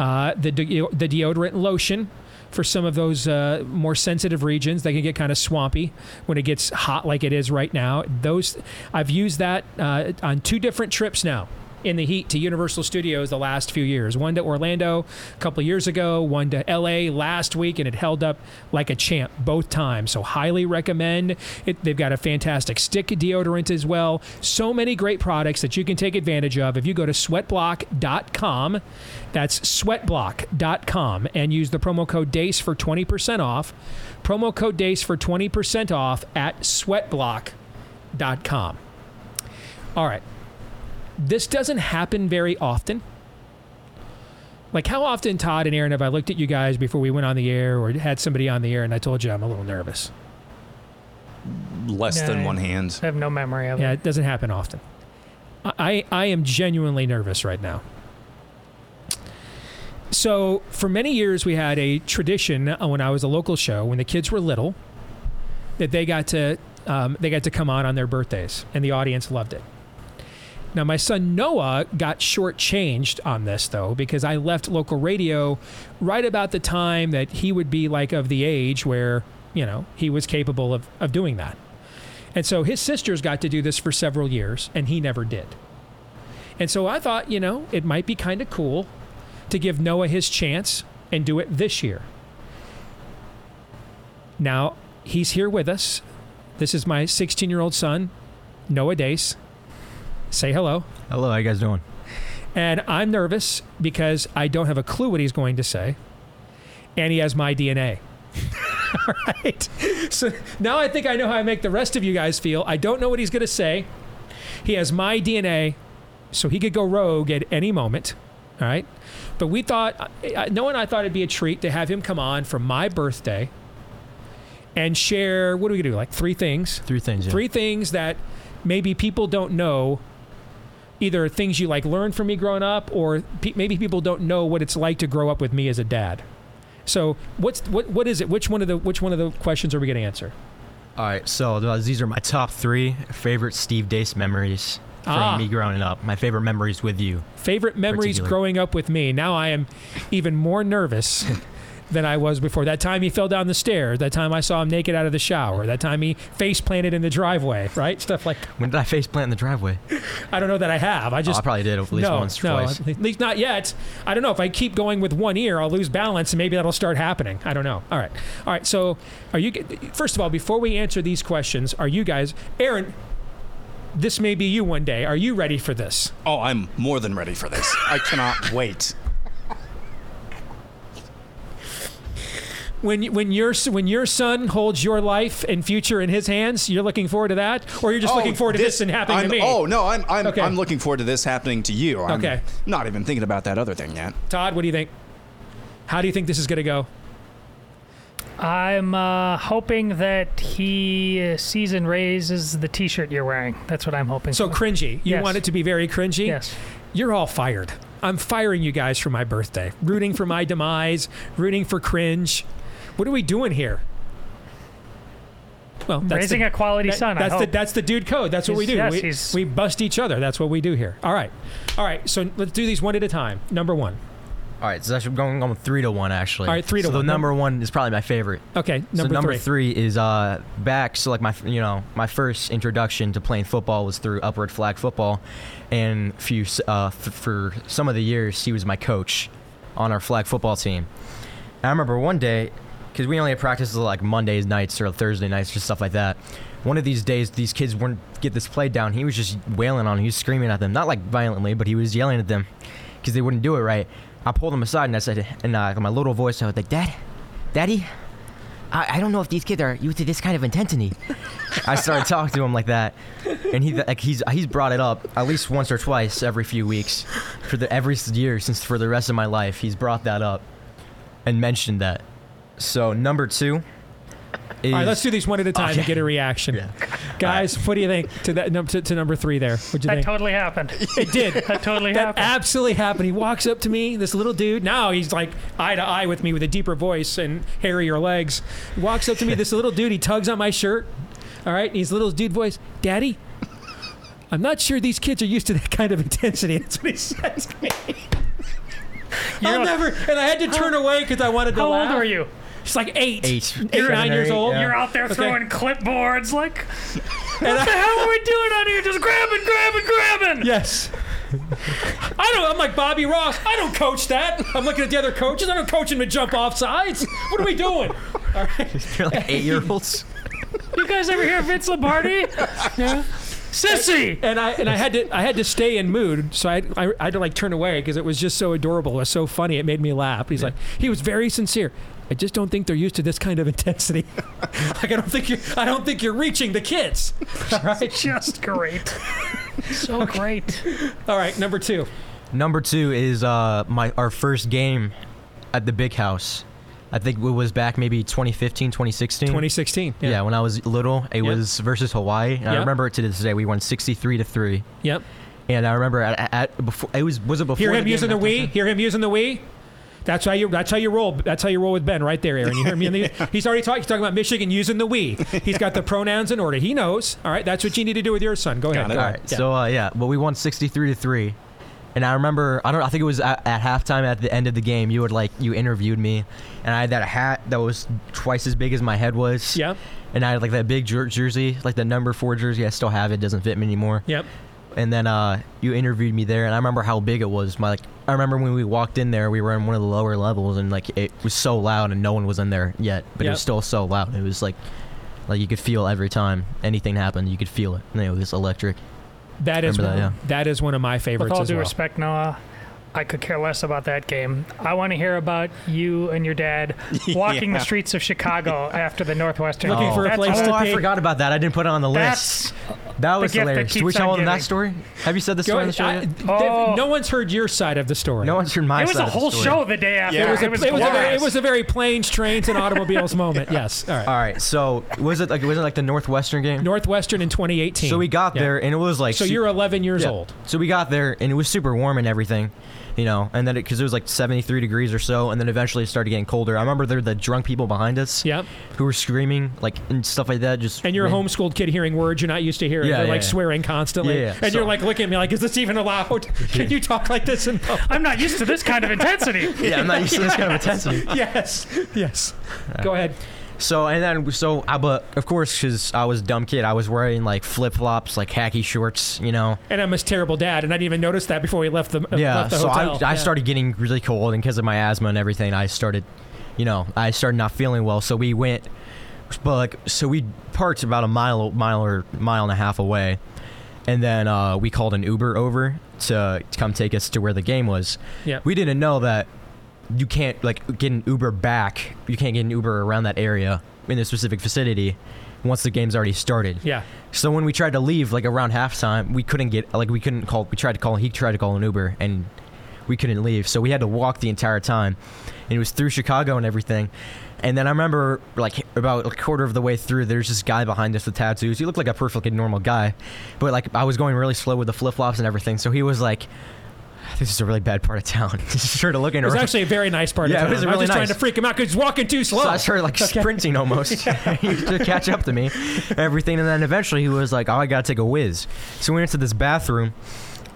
uh, the, de- the deodorant lotion for some of those uh, more sensitive regions. They can get kind of swampy when it gets hot like it is right now. Those I've used that uh, on two different trips now. In the heat to Universal Studios the last few years. One to Orlando a couple years ago, one to LA last week, and it held up like a champ both times. So highly recommend it. They've got a fantastic stick deodorant as well. So many great products that you can take advantage of if you go to sweatblock.com. That's sweatblock.com and use the promo code DEACE for 20% off. Promo code DEACE for 20% off at sweatblock.com. All right. This doesn't happen very often. Like, how often, Todd and Aaron, have I looked at you guys before we went on the air or had somebody on the air and I told you I'm a little nervous? Less than Yeah, one hand. I have no memory of it. Yeah, it. it doesn't happen often. I, I am genuinely nervous right now. So, for many years, we had a tradition uh, when I was a local show, when the kids were little, that they got to um, they got to come on on their birthdays, and the audience loved it. Now, my son Noah got shortchanged on this though, because I left local radio right about the time that he would be like of the age where you know he was capable of, of doing that. And so his sisters got to do this for several years, and he never did. And so I thought, you know, it might be kind of cool to give Noah his chance and do it this year. Now, he's here with us. This is my 16 year old son, Noah Deace. Say hello. Hello, how you guys doing? And I'm nervous because I don't have a clue what he's going to say. And he has my DNA. All right. So now I think I know how I make the rest of you guys feel. I don't know what he's going to say. He has my DNA, so he could go rogue at any moment. All right. But we thought, no one I thought it'd be a treat to have him come on for my birthday and share, what are we going to do? Like three things? Three things. Yeah. Three things that maybe people don't know either things you like learned from me growing up or pe- maybe people don't know what it's like to grow up with me as a dad so what's what what is it which one of the which one of the questions are we going to answer All right, so these are my top three favorite Steve Deace memories from Ah. me growing up. My favorite memories with you. favorite memories growing up with me now i am even more nervous than i was before that time he fell down the stairs that time i saw him naked out of the shower that time he face planted in the driveway right stuff like When did I face plant in the driveway? I don't know that I have. I just Oh, I probably did at least no, once no, twice. At least not yet. I don't know if I keep going with one ear, I'll lose balance, and maybe that'll start happening. I don't know. All right, all right. So, are you? First of all, before we answer these questions, are you guys, Aaron? This may be you one day. Are you ready for this? Oh, I'm more than ready for this. I cannot wait. When when your when your son holds your life and future in his hands, you're looking forward to that, or you're just Oh, looking forward to this, and happening I'm- to me. Oh no, I'm I'm, Okay. I'm looking forward to this happening to you. I'm Okay. Not even thinking about that other thing yet. Todd, what do you think? How do you think this is going to go? I'm uh, hoping that he uh, sees and raises the T-shirt you're wearing. That's what I'm hoping. So for. cringy. You Yes. want it to be very cringy? Yes. You're all fired. I'm firing you guys for my birthday. Rooting for my demise, rooting for cringe. What are we doing here? Well, that's Raising the, a quality that- son, I That's the hope. that's the dude code. That's what we do. yes, we, we bust each other. That's what we do here. All right, all right. So let's do these one at a time. Number one. All right, so actually going on three to one actually. All right, three to so one. the number one is probably my favorite. Okay, so number number three. three is uh back. So like my you know my first introduction to playing football was through Upward Flag Football, and few uh f- for some of the years he was my coach on our flag football team. And I remember one day because we only had practices like Mondays nights or Thursday nights, just stuff like that. One of these days, these kids wouldn't get this play down. He was just wailing on. them. He was screaming at them, not like violently, but he was yelling at them because they wouldn't do it right. I pulled them aside and I said, in uh, my little voice, I was like, "Dad, Daddy, I, I don't know if these kids are used to this kind of intensity." I started talking to him like that, and he like he's he's brought it up at least once or twice every few weeks for the every year since for the rest of my life. He's brought that up and mentioned that. So number two. Is, All right, let's do these one at a oh, time Okay. to get a reaction. Guys, what do you think to that num- to, to number three there? What'd you that think? totally happened. It did. that totally that happened. absolutely happened. He walks up to me, this little dude. Now he's like eye to eye with me with a deeper voice and hairier legs. He walks up to me, this little dude. He tugs on my shirt. All right, and he's little dude voice, Daddy. I'm not sure these kids are used to that kind of intensity. That's what he says to me. I'll never, and I had to turn away because I wanted to How laugh. old are you? She's like eight, Eight. eight, nine years old. You're out there Okay. throwing clipboards like, And what I- the hell are we doing out here? Just grabbing, grabbing, grabbing. Yes. I don't. I'm like Bobby Ross. I don't coach that. I'm looking at the other coaches. I don't coach them to jump off sides. What are we doing? All right. They're like eight year olds. You guys ever hear Vince Lombardi? Yeah. Sissy. And I and I had to I had to stay in mood, so I I, I had to like turn away because it was just so adorable. It was so funny. It made me laugh. He's like he was very sincere. I just don't think they're used to this kind of intensity. like I don't think you I don't think you're reaching the kids. All right. Just great. So great. All right, number two. Number two is uh my our first game at the big house. I think it was back maybe 2015, 2016. 2016. Yeah, Yeah. when I was little, it Yep. was versus Hawaii. And I remember it to this day. We won 63 to three. Yep. And I remember at, at before it was was it before Hear the him game using the after we. Hear him using the we. That's how you. That's how you roll. That's how you roll with Ben right there, Aaron. You hear me? In the, he's already talking. He's talking about Michigan using the we. He's got the pronouns in order. He knows. All right. That's what you need to do with your son. Go ahead. All right. So uh, yeah, but we won 63 to three. And I remember, I don't, I think it was at, at halftime at the end of the game. You would like, you interviewed me, and I had that hat that was twice as big as my head was. Yep. And I had like that big jer- jersey, like the number four jersey. I still have it. Doesn't fit me anymore. Yep. And then uh, you interviewed me there, and I remember how big it was. My like, I remember when we walked in there, we were in one of the lower levels, and like it was so loud, and no one was in there yet, but it was still so loud. It was like, like you could feel every time anything happened, you could feel it. And it was electric. That is Remember one, that, that is one of my favorites With all as due well. respect, Noah, I could care less about that game. I want to hear about you and your dad walking Yeah. the streets of Chicago after the Northwestern. Looking oh. game. That's oh, all- I forgot about that. I didn't put it on the That's list. That was hilarious. Did we tell them that story? Have you said the story on the show I- yet? Dave, no oh. one's heard your side of the story. No one's heard my side. It was side a of the whole story. show the day after. It was, a, It was it, was a very, it was a very planes, trains, and automobiles moment. Yes. All right. All right. So was it like was it like the Northwestern game? Northwestern in 2018. So we got Yeah. there and it was like So su- you're 11 years Yeah. old. So we got there and it was super warm and everything, you know, and then because it, was like 73 degrees or so, and then eventually it started getting colder. I remember there were the drunk people behind us, Yep. who were screaming like and stuff like that. Just And you're a homeschooled kid hearing words you're not used to hearing. Yeah, They're yeah, like yeah. swearing constantly. Yeah, yeah. And you're like looking at me like, is this even allowed? Can you talk like this? In I'm not used to this kind of intensity. Yeah, I'm not used to this kind of intensity. yes. Yes. Go ahead. So and then so I but of course because I was a dumb kid, I was wearing like flip flops, like khaki shorts, you know. And I'm a terrible dad, and I didn't even notice that before we left the yeah left the so hotel. I, I started getting really cold and because of my asthma and everything i started you know i started not feeling well so we went but like so we parked about a mile mile or mile and a half away and then uh, we called an uber over to, to come take us to where the game was Yeah. we didn't know that you can't like get an uber back you can't get an uber around that area in the specific vicinity once the game's already started Yeah. so when we tried to leave, like around halftime, we couldn't get like we couldn't call. We tried to call. He tried to call an Uber, and we couldn't leave. So we had to walk the entire time, and it was through Chicago and everything. And then I remember like about a quarter of the way through, there's this guy behind us with tattoos. He looked like a perfectly normal guy, but like I was going really slow with the flip flops and everything. So he was like. This is a really bad part of town. Just started looking It was actually a very nice part Yeah, of it town. was I really was just trying to freak him out because he's walking too slow. So I started like Okay. sprinting almost to catch up to me, everything, and then eventually he was like, "Oh, I gotta take a whiz." So we went to this bathroom,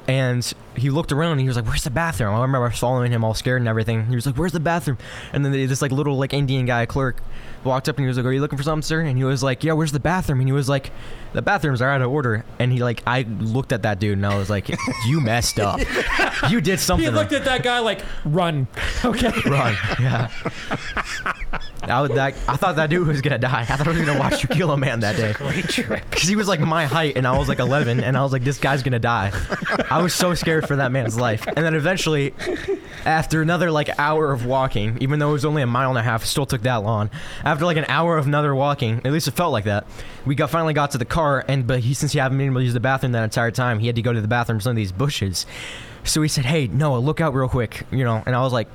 and he looked around and he was like, "Where's the bathroom?" I remember following him all scared and everything. He was like, "Where's the bathroom?" And then this like little like Indian guy clerk walked up and he was like, "Are you looking for something, sir?" And he was like, "Yeah, where's the bathroom?" And he was like, "The bathrooms are out of order." And he like, I looked at that dude and I was like, "You messed up. you did something." He wrong." looked at that guy like, run. Okay. Run. Yeah. I, was, that, I thought that dude was gonna die. I thought I was gonna watch you kill a man that day. Great trip. Because he was like my height and I was like 11, and I was like, this guy's gonna die. I was so scared for that man's life. And then eventually, after another like hour of walking, even though it was only a mile and a half, it still took that long. After like an hour of another walking, at least it felt like that. We got finally got to the car, and but he since he hadn't been able to use the bathroom that entire time, he had to go to the bathroom in some of these bushes. So he said, "Hey, Noah, look out real quick," you know. And I was like,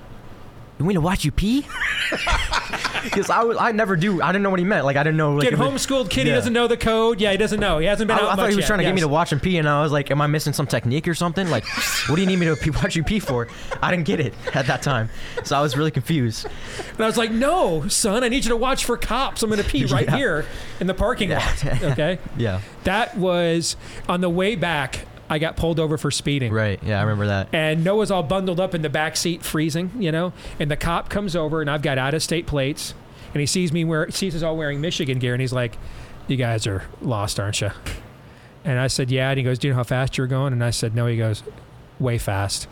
"You want to watch you pee?" Because I, I never do. I didn't know what he meant. Like I didn't know. Like, it- homeschooled kid, he Yeah. doesn't know the code. Yeah, he doesn't know. He hasn't been I, out I thought much he was yet. trying to get me Yes. to watch him pee, and I was like, "Am I missing some technique or something? Like, what do you need me to pee, watch you pee for?" I didn't get it at that time, so I was really confused. And I was like, no, son, I need you to watch for cops. I'm going to pee right Yeah. here in the parking lot. Okay. Yeah. That was on the way back. I got pulled over for speeding. Right. Yeah, I remember that. And Noah's all bundled up in the back seat, freezing, you know. And the cop comes over, and I've got out of state plates, and he sees me wear, sees us all wearing Michigan gear, and he's like, "You guys are lost, aren't you?" And I said, "Yeah." And he goes, "Do you know how fast you're going?" And I said, "No." He goes, way fast.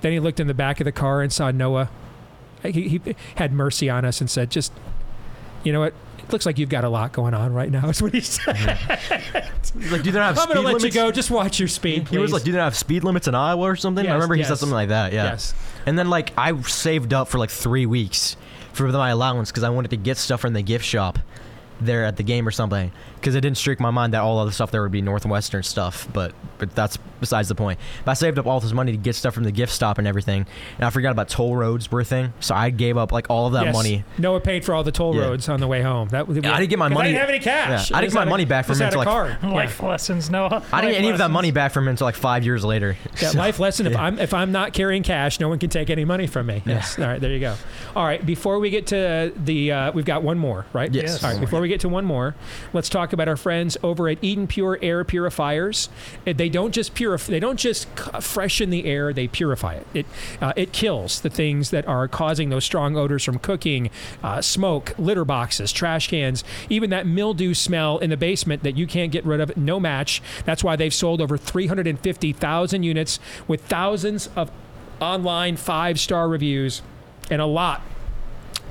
Then he looked in the back of the car and saw Noah. He, he had mercy on us and said, "Just, you know what? Looks like you've got a lot going on right now." Is what he said. Mm-hmm. Like, do they not have I'm speed gonna let limits? you go. Just watch your speed. He was like, "Do they not have speed limits in Iowa or something?" Yes, I remember he said something like that. Yeah. Yes. And then like I saved up for like three weeks for my allowance because I wanted to get stuff from the gift shop there at the game or something because it didn't streak my mind that all other stuff there would be Northwestern stuff. But but that's besides the point. But I saved up all this money to get stuff from the gift stop and everything, and I forgot about toll roads were a thing. So I gave up like all of that Yes. money. Noah paid for all the toll Yeah. roads on the way home. That Yeah, I didn't get my money- I didn't have any cash. Yeah, I didn't get my a- money back from just him until, like- card. Life lessons, Noah. I didn't get Life any of that money back from him until like five years later. Yeah, So- life lesson. If I'm if I'm not carrying cash, no one can take any money from me. Yes. All right, there you go. All right, before we get to the, uh, we've got one more, right? Yes. Yes. All right, before we get to one more, let's talk about our friends over at Eden Pure Air Purifiers. They don't just purify. They don't just freshen the air. They purify it. It uh, it kills the things that are causing those strong odors from cooking, uh, smoke, litter boxes, trash cans, even that mildew smell in the basement that you can't get rid of. No match. That's why they've sold over 350,000 units with thousands of online five star reviews and a lot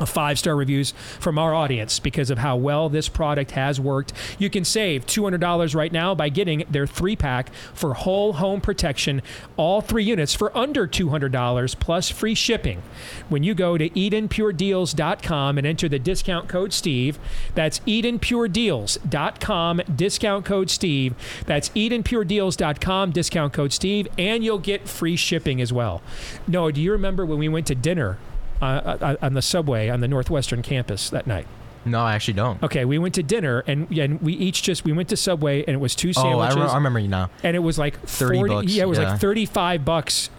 five star reviews from our audience because of how well this product has worked. You can save $200 right now by getting their three pack for whole home protection, all three units for under $200 plus free shipping. When you go to EdenPureDeals.com and enter the discount code Steve, that's EdenPureDeals.com, discount code Steve. That's EdenPureDeals.com, discount code Steve, and you'll get free shipping as well. Noah, do you remember when we went to dinner? Uh, uh, on the subway on the northwestern campus that night. No, I actually don't. Okay, we went to dinner and and we each just we went to Subway and it was two Oh, I, sandwiches. re- I remember you now. and it was like 30 bucks, Yeah, it was yeah. like thirty five bucks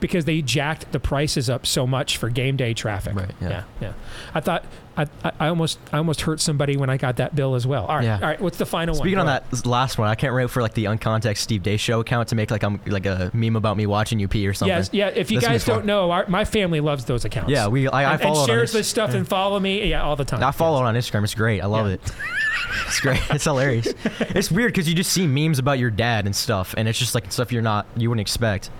because they jacked the prices up so much for game day traffic. Right. Yeah. Yeah. I thought I, I, almost I almost hurt somebody when I got that bill as well. All right. Yeah. All right. What's the final Speaking one? Speaking on Go that last one, I can't wait for like the uncontext Steve Deace show account to make like I'm like a meme about me watching you pee or something. Yes, yeah. If you This guys don't know, our, my family loves those accounts. Yeah, we- I- I and, follow and shares this stuff yeah. and follow me. Yeah, all the time. I follow it on Instagram. It's great. I love it. It's great. It's hilarious. it's weird because you just see memes about your dad and stuff, and it's just like stuff you're not you wouldn't expect.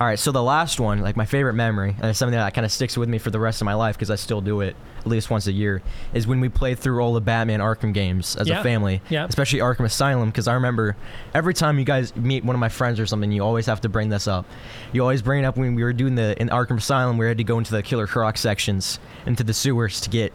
All right, so the last one, like my favorite memory, and it's something that kind of sticks with me for the rest of my life because I still do it at least once a year, is when we played through all the Batman Arkham games as Yeah. a family, Yeah. especially Arkham Asylum. Because I remember every time you guys meet one of my friends or something, you always have to bring this up. You always bring it up when we were doing the in Arkham Asylum, we had to go into the Killer Croc sections, into the sewers to get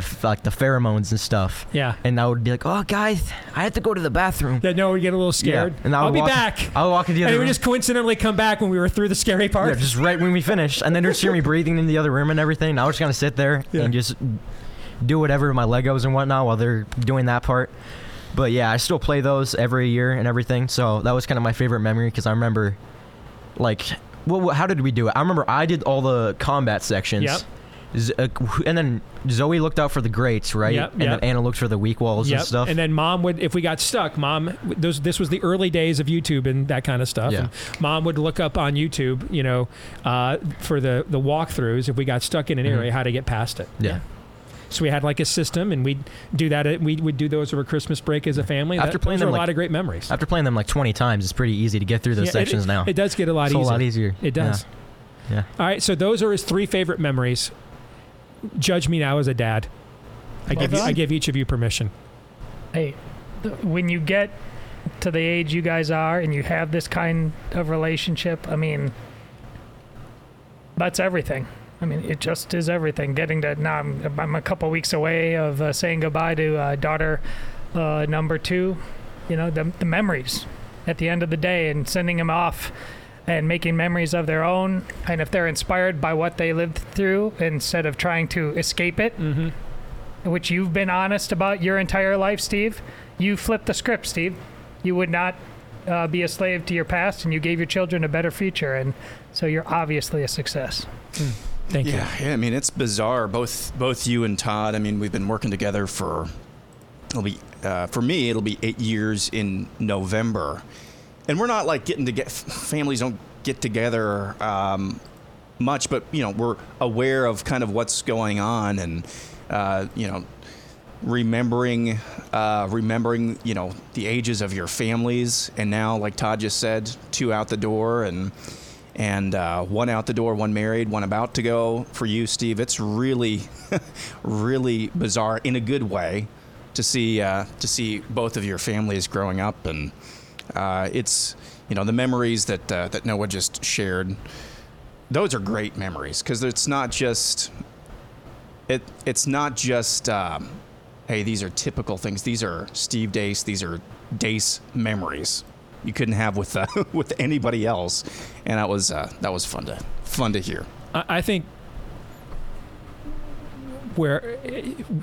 the like the pheromones and stuff. Yeah. And I would be like, "Oh, guys, I have to go to the bathroom." Yeah, no, we get a little scared. Yeah, and I I'll be walk- back. I'll walk into the other. and other we just coincidentally come back when we were through the scary part. Yeah, just right when we finished, and then just hear me breathing in the other room and everything. And I was just gonna sit there Yeah. and just do whatever with my Legos and whatnot while they're doing that part. But yeah, I still play those every year and everything. So that was kind of my favorite memory because I remember, like, well, how did we do it? I remember I did all the combat sections. Yep. Z- uh, and then Zoe looked out for the grates, right? Yep, and yep. then Anna looked for the weak walls Yep. and stuff. And then mom would, if we got stuck, mom, those, this was the early days of YouTube and that kind of stuff. Yeah. And mom would look up on YouTube, you know, uh, for the, the walkthroughs if we got stuck in an Mhm. area, how to get past it. Yeah. So we had like a system and we'd do that. We would do those over Christmas break as a family. After that, playing them a like- lot of great memories. After playing them like 20 times, it's pretty easy to get through those Yeah, it- sections now. It does get a lot It's a easier. lot easier. It does. Yeah. Yeah. All right, so those are his three favorite memories. Judge me now as a dad. I Well give you, I give each of you permission. Hey, when you get to the age you guys are and you have this kind of relationship, I mean, that's everything. I mean, it just is everything. Getting to now, I'm, I'm a couple weeks away of uh, saying goodbye to uh, daughter uh, number two. You know, the, the memories at the end of the day and sending them off and making memories of their own. And if they're inspired by what they lived through instead of trying to escape it, which you've been honest about your entire life, Steve, you flipped the script, Steve. You would not uh, be a slave to your past, and you gave your children a better future, and so you're obviously a success. Thank yeah, Yeah, I mean it's bizarre. Both both you and Todd. I mean we've been working together for it'll be uh, for me it'll be eight years in November, and we're not like getting to get families don't get together um, much, but you know we're aware of kind of what's going on, and uh, you know remembering, uh, remembering, you know, the ages of your families, and now, like Todd just said, two out the door, and and uh, one out the door, one married, one about to go. For you, Steve, it's really, really bizarre in a good way to see uh, to see both of your families growing up, and uh, it's you know the memories that uh, that Noah just shared. Those are great memories because it's not just it. It's not just um, hey, these are typical things. These are Steve Deace. These are Deace memories you couldn't have with uh, with anybody else, and that was uh, that was fun to fun to hear. I, I think where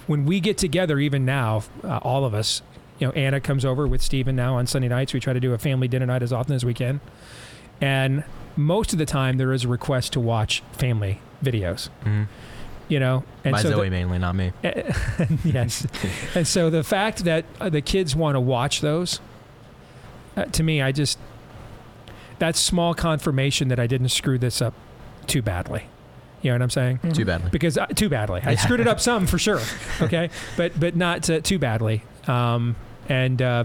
when we get together, even now, uh, all of us, you know, Anna comes over with Steven now on Sunday nights. We try to do a family dinner night as often as we can, and most of the time there is a request to watch family videos. Mhm. You know, and By so Zoe the- mainly, not me. yes. and so the fact that uh, the kids want to watch those, uh, to me, I just that's small confirmation that I didn't screw this up too badly. You know what I'm saying? Too badly. Because uh, too badly, I Yeah. screwed it up some for sure. Okay, but but not uh, too badly. Um, and uh,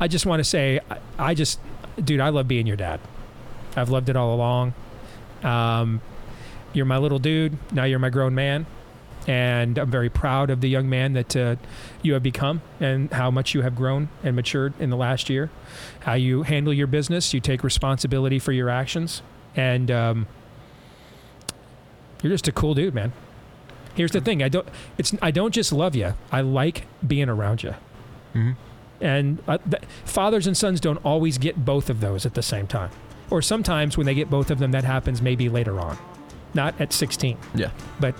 I just want to say, I, I just, dude, I love being your dad. I've loved it all along. Um, you're my little dude. Now you're my grown man. And I'm very proud of the young man that uh, you have become and how much you have grown and matured in the last year. How you handle your business, you take responsibility for your actions. And um, you're just a cool dude, man. Here's the thing: I don't. It's I don't just love you. I like being around you. Mhm. And uh, th- fathers and sons don't always get both of those at the same time. Or sometimes when they get both of them, that happens maybe later on, not at 16. Yeah. But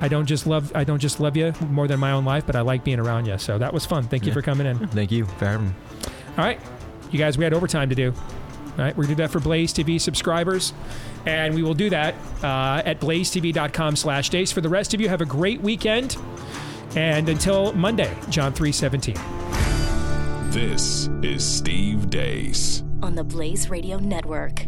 I don't just love I don't just love you more than my own life, but I like being around you. So that was fun. Thank you Yeah. for coming in. Thank you for having me. All right, you guys, we had overtime to do. All right, we're gonna do that for Blaze TV subscribers, and we will do that uh, at blazetv.com/slash Deace. For the rest of you, have a great weekend, and until Monday, John three seventeen. This is Steve Deace. on the Blaze Radio Network.